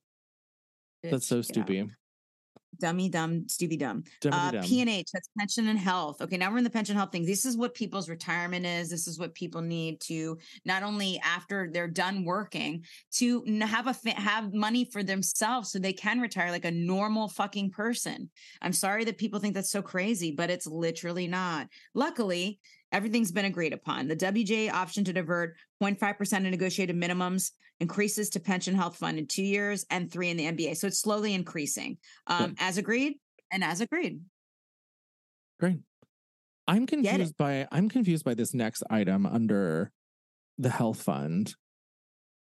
That's so stupid. Dummy, dumb, stupid, dumb. Uh, Dumbity-dum. P and H, that's pension and health. Okay, now we're in the pension health thing. This is what people's retirement is. This is what people need to not only after they're done working to have a have money for themselves so they can retire like a normal fucking person. I'm sorry that people think that's so crazy, but it's literally not. Luckily, everything's been agreed upon. The WJ option to divert 0.5% of negotiated minimums increases to pension health fund in two years and three in the MBA. So it's slowly increasing um, as agreed and as agreed. Great. I'm confused by I'm confused by this next item under the health fund.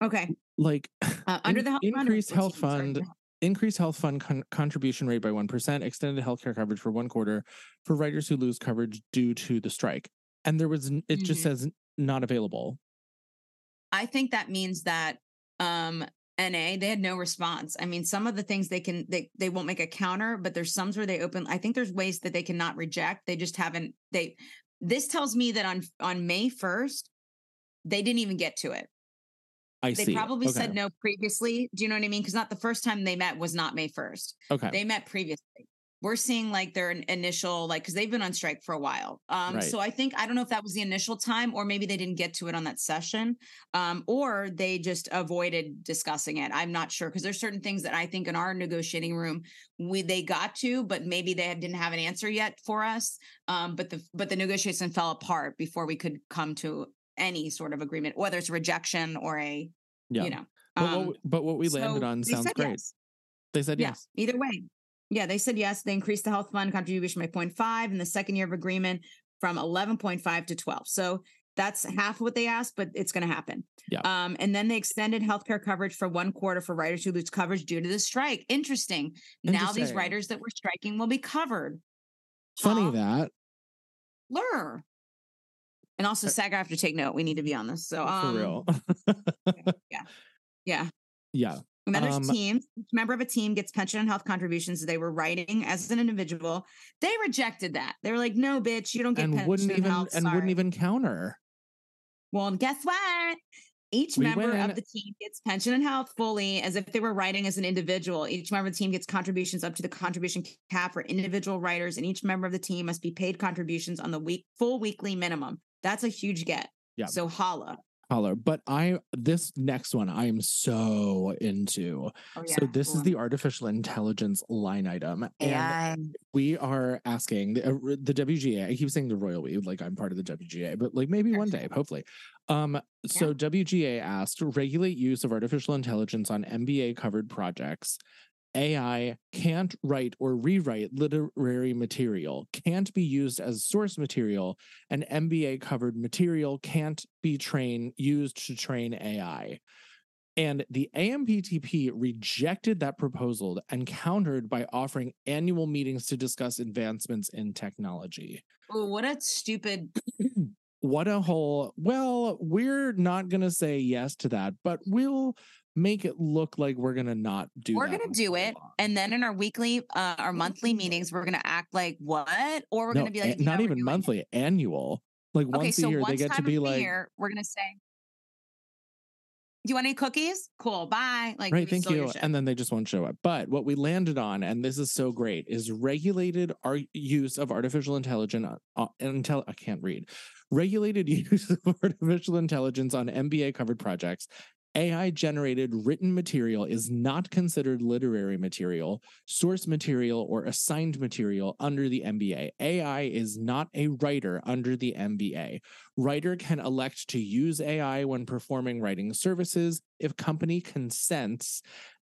Okay. Like Uh, under in- the health fund increased what's- health fund yeah. increased health fund con- contribution rate by 1%, extended healthcare coverage for one quarter for writers who lose coverage due to the strike. And there was, it just Mhm. says not available. I think that means that um NA, they had no response. I mean, some of the things they can they they won't make a counter, but there's some where they open. I think there's ways that they cannot reject. They just haven't they this tells me that on on May 1st, they didn't even get to it. I see. They see. probably okay. said no previously. Do you know what I mean? Because not the first time they met was not May 1st. Okay. They met previously. We're seeing like their initial, like, because they've been on strike for a while. Um, Right. so I think I don't know if that was the initial time, or maybe they didn't get to it on that session, um, or they just avoided discussing it. I'm not sure because there's certain things that I think in our negotiating room we they got to, but maybe they didn't have an answer yet for us. Um, but the but the negotiation fell apart before we could come to any sort of agreement, whether it's rejection or a yeah. you know. but, um, what, but what we landed so on sounds great. yes. They said Yeah, yes. either way. Yeah, they said yes. They increased the health fund contribution by 0.5 in the second year of agreement from 11.5 to 12. So that's half what they asked, but it's going to happen. Yeah. Um, and then they extended healthcare coverage for one quarter for writers who lose coverage due to the strike. Interesting. Now these writers that were striking will be covered. Funny Huh? that. Lur. And also, SAG, I have to take note. We need to be on this. So, Uh, for real. yeah. yeah. yeah. And then there's Um, teams. Each member of a team gets pension and health contributions they were writing as an individual. They rejected that. They were like, "No, bitch, you don't get And pension wouldn't and even health." and wouldn't even counter. Well, guess what? Each We member of the team gets pension and health fully as if they were writing as an individual. Each member of the team gets contributions up to the contribution cap for individual writers, and each member of the team must be paid contributions on the week full weekly minimum. That's a huge get. Yeah. So holla. Color. But I this next one I am so into. Oh, So this is the artificial intelligence line item. And we are asking the, uh, the WGA. I keep saying the royal we, like I'm part of the WGA, but like maybe one day, hopefully. Um, so WGA asked regulate use of artificial intelligence on MBA covered projects. AI can't write or rewrite literary material, can't be used as source material, and MBA covered material can't be train used to train AI. And the AMPTP rejected that proposal and countered by offering annual meetings to discuss advancements in technology. Oh, what a stupid What a whole, well, we're not going to say yes to that, but we'll make it look like we're going to not do we're that gonna do it long. and then in our weekly uh our monthly meetings we're gonna act like what or we're No, gonna be like a- not even doing it." monthly, annual. Like okay once so a year, one they get to be like, year, we're gonna say do you want any cookies cool bye like right, thank you. And then they just won't show up. But what we landed on, and this is so great, is regulated our use of artificial intelligence. Uh, intel, I can't read. Regulated use of artificial intelligence on MBA covered projects. AI generated written material is not considered literary material, source material, or assigned material under the MBA. AI is not a writer under the MBA. Writer can elect to use AI when performing writing services if company consents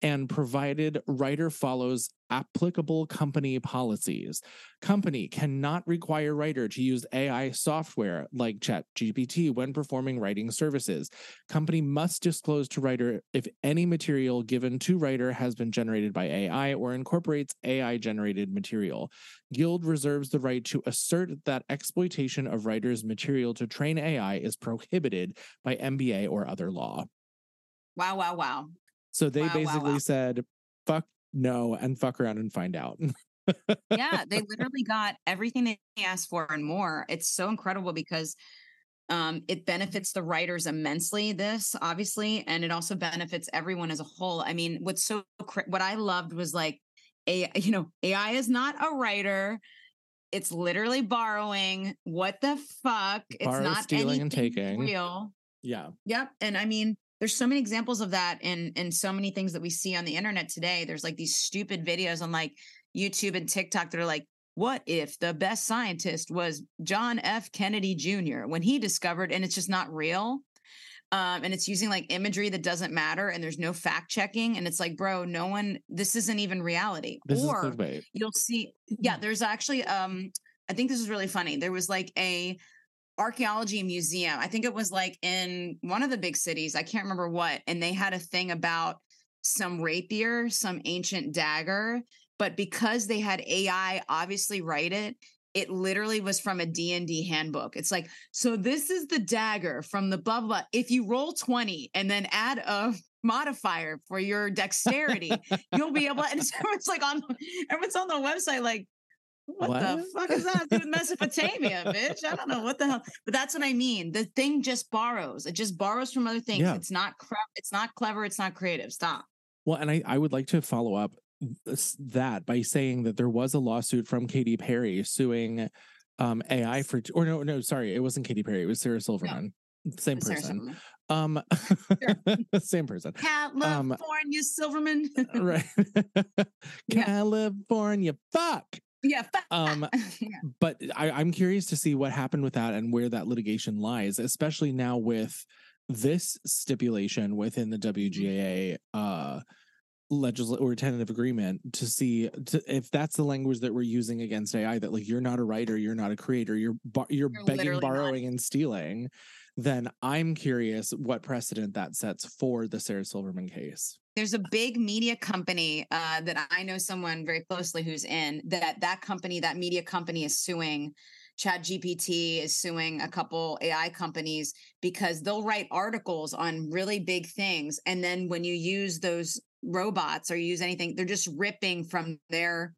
and provided writer follows applicable company policies. Company cannot require writer to use AI software like ChatGPT when performing writing services. Company must disclose to writer if any material given to writer has been generated by AI or incorporates AI generated material. Guild reserves the right to assert that exploitation of writers' material to train AI is prohibited by MBA or other law. wow wow wow So they Wow, wow, basically wow. said, fuck no, and fuck around and find out. yeah they literally got everything they asked for and more it's so incredible because um it benefits the writers immensely this obviously and it also benefits everyone as a whole i mean what's so what i loved was like a you know ai is not a writer it's literally borrowing what the fuck it's not stealing, and taking. real yeah. Yep. And I mean, there's so many examples of that in in so many things that we see on the internet today. There's like these stupid videos on like YouTube and TikTok that are like, what if the best scientist was John F. Kennedy Jr. when he discovered, and it's just not real. Um, and it's using like imagery that doesn't matter, and there's no fact checking, and it's like, bro, no one, this isn't even reality. This or you'll see yeah there's actually um i think this is really funny there was like a archaeology museum i think it was like in one of the big cities i can't remember what and they had a thing about some rapier some ancient dagger but because they had ai obviously write it it literally was from a d&d handbook it's like so this is the dagger from the blah blah if you roll 20 and then add a modifier for your dexterity. You'll be able, to. and it's like on, everyone's on the website like, what, the fuck is that to do with Mesopotamia, bitch? I don't know what the hell. But that's what I mean. The thing just borrows. It just borrows from other things. Yeah. It's not cre- it's not clever. It's not creative. Stop. Well, and I, I would like to follow up this- that by saying that there was a lawsuit from Katy Perry suing um, AI for, or no, no, sorry, it wasn't Katy Perry, it was Sarah Silverman, same person. Um, same person, California Silverman. right? California, fuck. Yeah. Um, yeah. but I, I'm curious to see what happened with that and where that litigation lies, especially now with this stipulation within the WGA uh legisl or tentative agreement to see to, if that's the language that we're using against AI that like you're not a writer, you're not a creator, you're bar- you're, You're begging, literally not. borrowing, and stealing. Then I'm curious what precedent that sets for the Sarah Silverman case. There's a big media company uh, that I know someone very closely who's in. That that company, that media company, is suing. Chat GPT is suing a couple AI companies because they'll write articles on really big things, and then when you use those robots or use anything, they're just ripping from their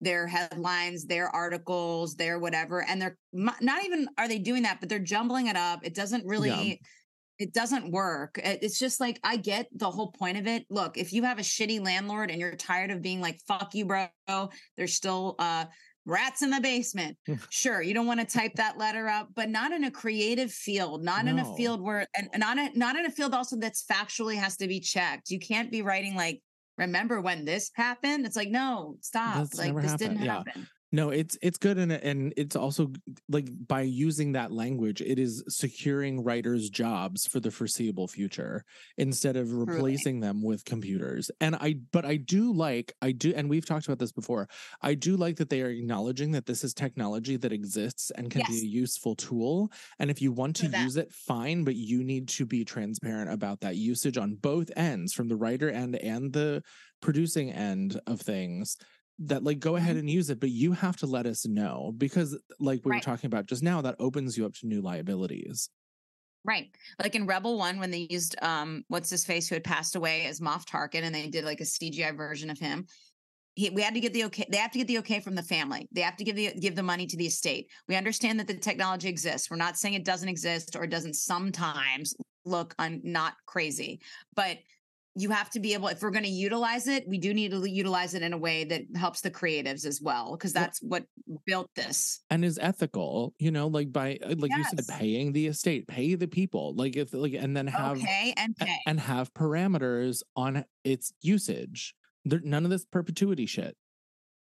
their headlines, their articles, their whatever, and they're not even are they doing that, but they're jumbling it up. It doesn't really, it doesn't work. It's just like I get the whole point of it. Look, if you have a shitty landlord and you're tired of being like "fuck you, bro," there's still uh rats in the basement. sure, you don't want to type that letter up, but not in a creative field, not in a field where, and not in, not in a field also that's factually has to be checked. You can't be writing like. Remember when this happened? It's like, no, stop. That's like this didn't. Yeah. happen. No, it's it's good and and it's also like by using that language, it is securing writers' jobs for the foreseeable future instead of replacing them with computers. And I but I do like I do and we've talked about this before. I do like that they are acknowledging that this is technology that exists and can be a useful tool. And if you want to use it, fine, but you need to be transparent about that usage on both ends, from the writer end and the producing end of things that like go ahead Mhm. and use it but you have to let us know because like we Right. were talking about just now that opens you up to new liabilities Right. Like in Rebel One, when they used um what's his face who had passed away as Moff Tarkin and they did like a CGI version of him. He, we had to get the okay. They have to get the okay from the family. They have to give the give the money to the estate. We understand that the technology exists. We're not saying it doesn't exist or it doesn't sometimes look un, not crazy, but you have to be able. If we're going to utilize it, we do need to utilize it in a way that helps the creatives as well, because that's what built this. and is ethical you know like by uh, like you said paying the estate pay the people like if like and then have okay and pay. and have parameters on its usage there, none of this perpetuity shit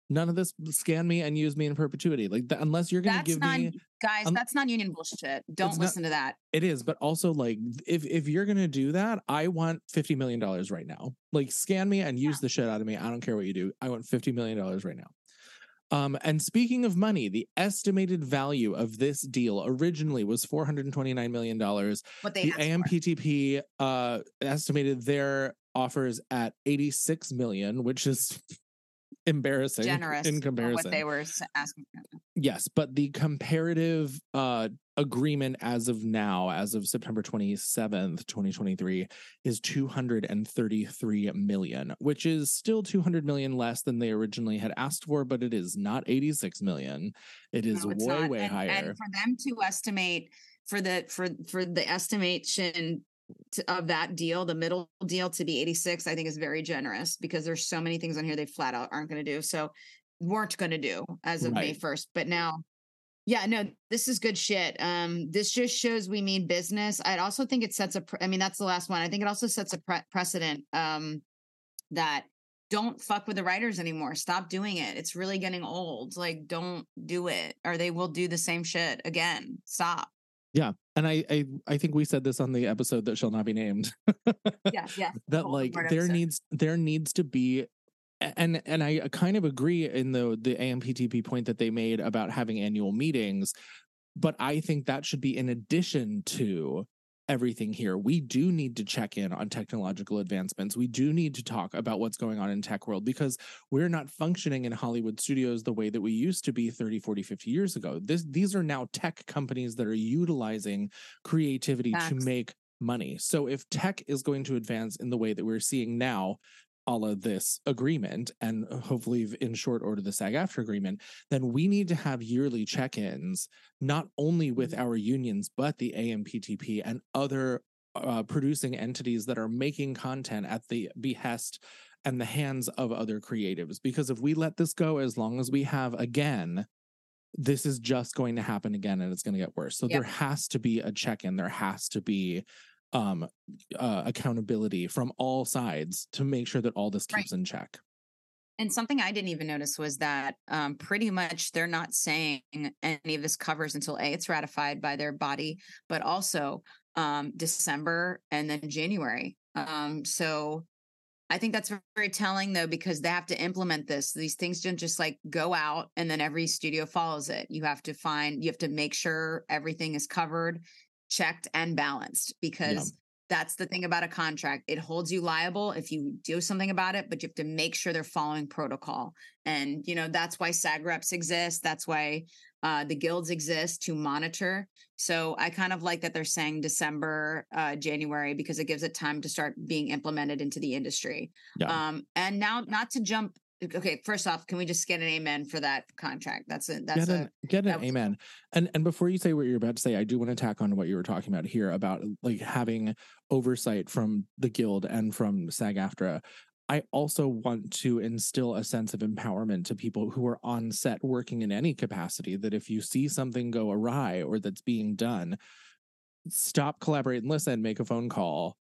none of this scan me and use me in perpetuity like th- unless you're going to give not, me guys. un- that's not union bullshit. Don't not- listen to that. It is, but also like if if you're gonna do that, I want fifty million dollars right now. Like scan me and use the shit out of me. I don't care what you do. I want fifty million dollars right now. Um, and speaking of money, the estimated value of this deal originally was four hundred and twenty nine million dollars. They The. AMPTP uh estimated their offers at eighty six million, which is embarrassing generous in comparison. what they were asking. Yes, but the comparative uh agreement as of now, as of September 27th, 2023, is 233 million, which is still 200 million less than they originally had asked for, but it is not 86 million. It is No, way, not. way and, higher. And for them to estimate for the for for the estimation to, of that deal, the middle deal to be 86, I think is very generous because there's so many things on here they flat out aren't going to do. So weren't going to do as of May 1st, but now yeah, no, this is good shit. Um, this just shows we mean business. I also think it sets a. Pre- I mean, that's the last one. I think it also sets a pre- precedent. Um, that don't fuck with the writers anymore. Stop doing it. It's really getting old. Like, don't do it, or they will do the same shit again. Stop. Yeah. And I, I I think we said this on the episode that shall not be named. Yeah, yeah. that whole like there episode. needs there needs to be and and I kind of agree in the the AMPTP point that they made about having annual meetings, but I think that should be in addition to everything here. We do need to check in on technological advancements. We do need to talk about what's going on in tech world because we're not functioning in Hollywood studios the way that we used to be 30, 40, 50 years ago. This these are now tech companies that are utilizing creativity to make money. So if tech is going to advance in the way that we're seeing now, all of this agreement and hopefully in short order the SAG-AFTRA agreement, then we need to have yearly check-ins, not only with our unions, but the AMPTP and other uh, producing entities that are making content at the behest and the hands of other creatives. Because if we let this go as long as we have again, this is just going to happen again and it's going to get worse. So Yep. there has to be a check in, there has to be um uh accountability from all sides to make sure that all this Right. keeps in check. And something I didn't even notice was that um, pretty much they're not saying any of this covers until A, it's ratified by their body, but also um, December and then January. Um, so I think that's very telling though, because they have to implement this. These things don't just like go out and then every studio follows it. You have to find, you have to make sure everything is covered, checked, and balanced because that's the thing about a contract. It holds you liable if you do something about it, but you have to make sure they're following protocol. And, you know, that's why SAG reps exist. That's why uh, the guilds exist to monitor. So I kind of like that they're saying December, uh, January, because it gives it time to start being implemented into the industry. Yeah. Um, and now, not to jump. Okay, first off, can we just get an amen for that contract? That's a that's get a an, get an was- amen. And and before you say what you're about to say, I do want to tack on what you were talking about here about like having oversight from the guild and from SAG-AFTRA. I also want to instill a sense of empowerment to people who are on set working in any capacity that if you see something go awry or that's being done, stop, collaborate, and listen, make a phone call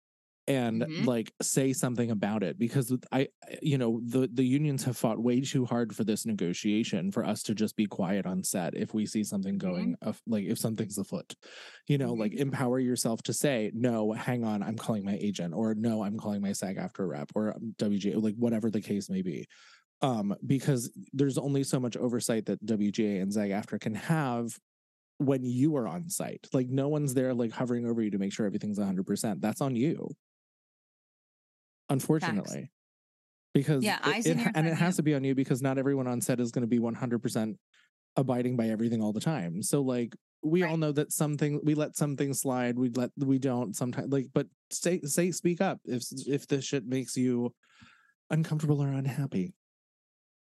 and Mhm. like say something about it because I you know the the unions have fought way too hard for this negotiation for us to just be quiet on set if we see something going af- like if something's afoot. You know like empower yourself to say no hang on i'm calling my agent or no i'm calling my SAG-AFTRA rep or um, wga like whatever the case may be. Um because there's only so much oversight that wga and SAG-AFTRA can have when you are on site. Like no one's there like hovering over you to make sure everything's 100% that's on you unfortunately because Yeah, it- it, and ha- ears and on it has you. to be on you because not everyone on set is going to be 100% abiding by everything all the time so like we all know that something we let something slide we let we don't sometimes like but say say speak up if if this shit makes you uncomfortable or unhappy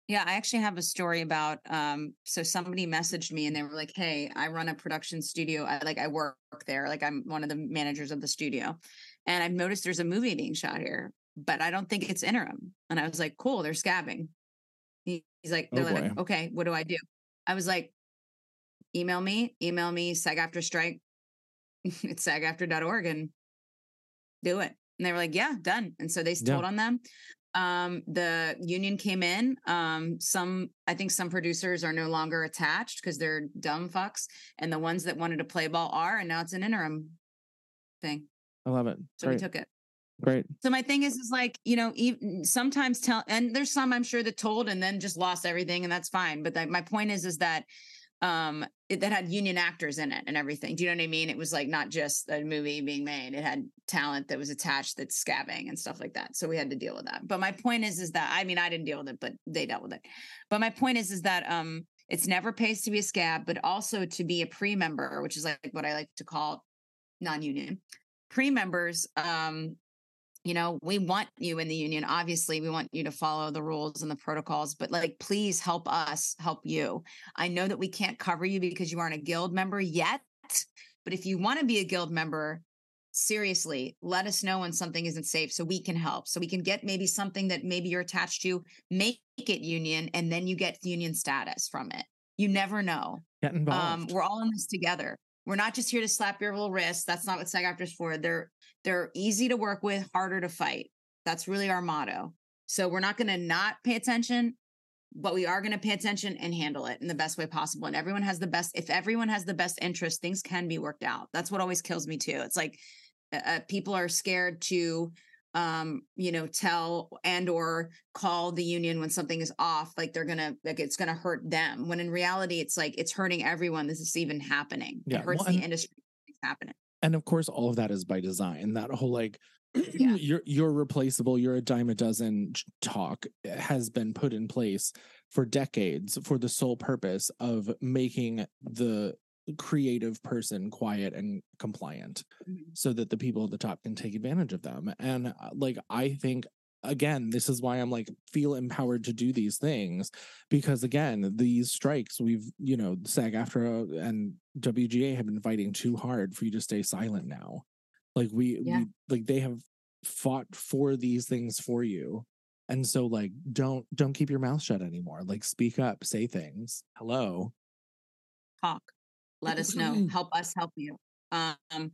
Yeah, I actually have a story about um so somebody messaged me and they were like, "Hey, I run a production studio. I like I work there. Like I'm one of the managers of the studio. And I've noticed there's a movie being shot here, but I don't think it's interim." And I was like, "Cool, they're scabbing." He- He's like, Oh, they're like, "Okay, what do I do?" I was like, "Email me, email me SAG-AFTRA strike. it's sagaftra.org and do it." And they were like, "Yeah, done." And so they Yeah. told on them um the union came in um some i think some producers are no longer attached because they're dumb fucks and the ones that wanted to play ball are and now it's an interim thing i love it so great we took it great so my thing is is like you know even sometimes tell and there's some i'm sure that told and then just lost everything and that's fine but my point is is that um it, that had union actors in it and everything do you know what i mean? It was like not just a movie being made it had talent that was attached that's scabbing and stuff like that so we had to deal with that but my point is is that i mean i didn't deal with it but they dealt with it but my point is is that um it's never pays to be a scab but also to be a pre-member which is like what i like to call non-union pre-members um you know, we want you in the union. Obviously, we want you to follow the rules and the protocols, but like, please help us help you. I know that we can't cover you because you aren't a guild member yet, but if you want to be a guild member, seriously, let us know when something isn't safe so we can help. So we can get maybe something that maybe you're attached to, make it union, and then you get union status from it. You never know get involved um, we're all in this together. We're not just here to slap your little wrist. That's not what SAG AFTRA's for. They're they're easy to work with, harder to fight. That's really our motto. So we're not going to not pay attention, but we are going to pay attention and handle it in the best way possible. And everyone has the best. If everyone has the best interest, things can be worked out. That's what always kills me too. It's like uh, uh, people are scared to um you know tell and or call the union when something is off like they're gonna like it's gonna hurt them when in reality it's like it's hurting everyone this is even happening Yeah, it hurts well, the industry it's happening and of course all of that is by design that whole like Yeah. you're you're replaceable you're a dime a dozen talk has been put in place for decades for the sole purpose of making the creative person quiet and compliant so that the people at the top can take advantage of them. And uh, like, I think, again, this is why I'm like, feel empowered to do these things because, again, these strikes, we've, you know, SAG-AFTRA and WGA have been fighting too hard for you to stay silent now. Like, we, Yeah. we like, they have fought for these things for you. And so, like, don't don't keep your mouth shut anymore. Like, speak up, say things. Hello. talk let us know help us help you um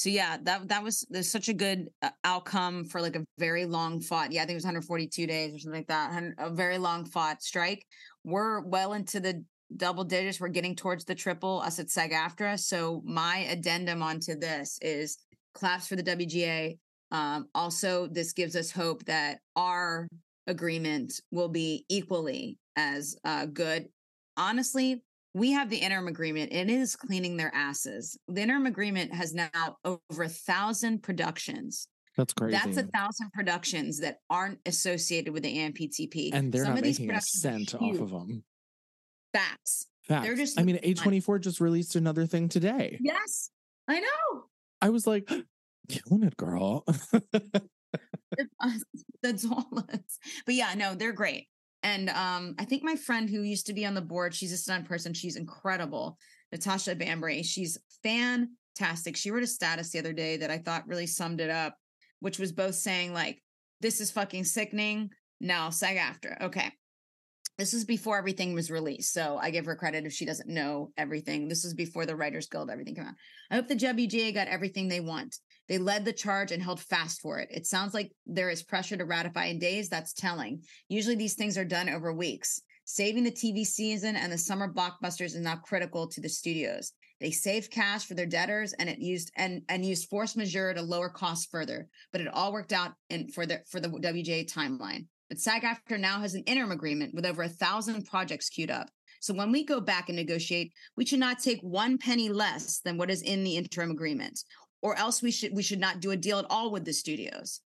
so yeah that that was such a good uh, outcome for like a very long fought yeah i think it was 142 days or something like that a very long fought strike. We're well into the double digits we're getting towards the triple us at SAG-AFTRA so my addendum onto this is claps for the wga um also this gives us hope that our agreement will be equally as uh good. Honestly we have the interim agreement and it is cleaning their asses. The interim agreement has now over a thousand productions. That's crazy. That's a thousand productions that aren't associated with the AMPTP. and they're Some not of these making a cent off of them. Facts. Facts. they're just I mean, losing. A24 just released another thing today. Yes, I know. I was like, killing it, girl. That's all. it's- But yeah, no, they're great. And um, I think my friend who used to be on the board, she's a stunt person. She's incredible. Natasha Bambray. She's fantastic. She wrote a status the other day that I thought really summed it up, which was both saying, like, this is fucking sickening. Now, SAG-AFTRA. Okay. This is before everything was released. So I give her credit if she doesn't know everything. This was before the Writers Guild, everything came out. I hope the WGA got everything they want. They led the charge and held fast for it. It sounds like there is pressure to ratify in days. That's telling. Usually these things are done over weeks. Saving the TV season and the summer blockbusters is now critical to the studios. They saved cash for their debtors and it used and and used force majeure to lower costs further. But it all worked out in for the for the WGA timeline. But SAG-AFTRA now has an interim agreement with over a thousand projects queued up. So when we go back and negotiate, we should not take one penny less than what is in the interim agreement or else we should we should not do a deal at all with the studios.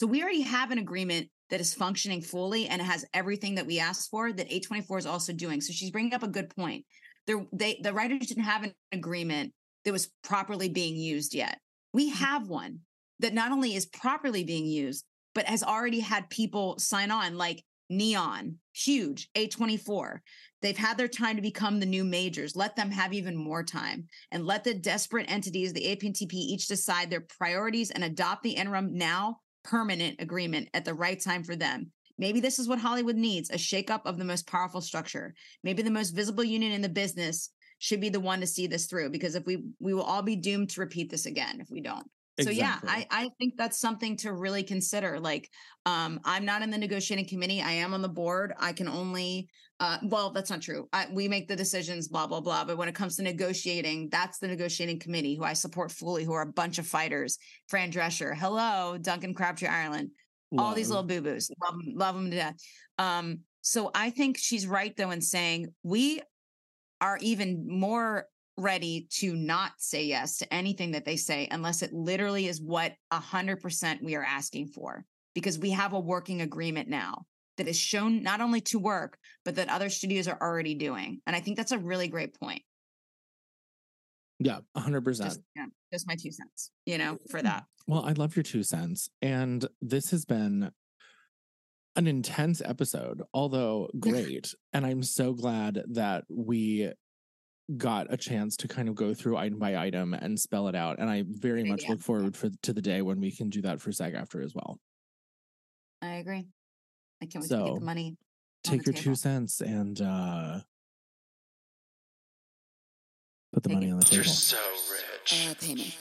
So we already have an agreement that is functioning fully and has everything that we asked for that A24 is also doing. So she's bringing up a good point. There they the writers didn't have an agreement that was properly being used yet. We mm-hmm. have one that not only is properly being used but has already had people sign on like Neon, huge, A24. They've had their time to become the new majors. Let them have even more time and let the desperate entities, the AMPTP, each decide their priorities and adopt the interim now permanent agreement at the right time for them. Maybe this is what Hollywood needs a shakeup of the most powerful structure. Maybe the most visible union in the business should be the one to see this through because if we we will all be doomed to repeat this again if we don't. So yeah, I, I think that's something to really consider. Like, um, I'm not in the negotiating committee. I am on the board. I can only, uh, well, that's not true. I, we make the decisions, blah blah blah. But when it comes to negotiating, that's the negotiating committee, who I support fully, who are a bunch of fighters. Fran Drescher, hello, Duncan Crabtree-Ireland, all these little boo boos, love them, love them to death. Um, so I think she's right though in saying we are even more ready to not say yes to anything that they say unless it literally is what a hundred percent we are asking for because we have a working agreement now that is shown not only to work but that other studios are already doing and i think that's a really great point Yeah, 100%. just, yeah, just my two cents you know for mm, that Well, I love your two cents. And this has been an intense episode, although great. and I'm so glad that we got a chance to kind of go through item by item and spell it out. And I very much yeah. look forward for to the day when we can do that for SAG-AFTRA as well. i agree i can't wait to get the money Take the your two cents and uh put the Take money it. on the table. You're so rich. Uh, pay me.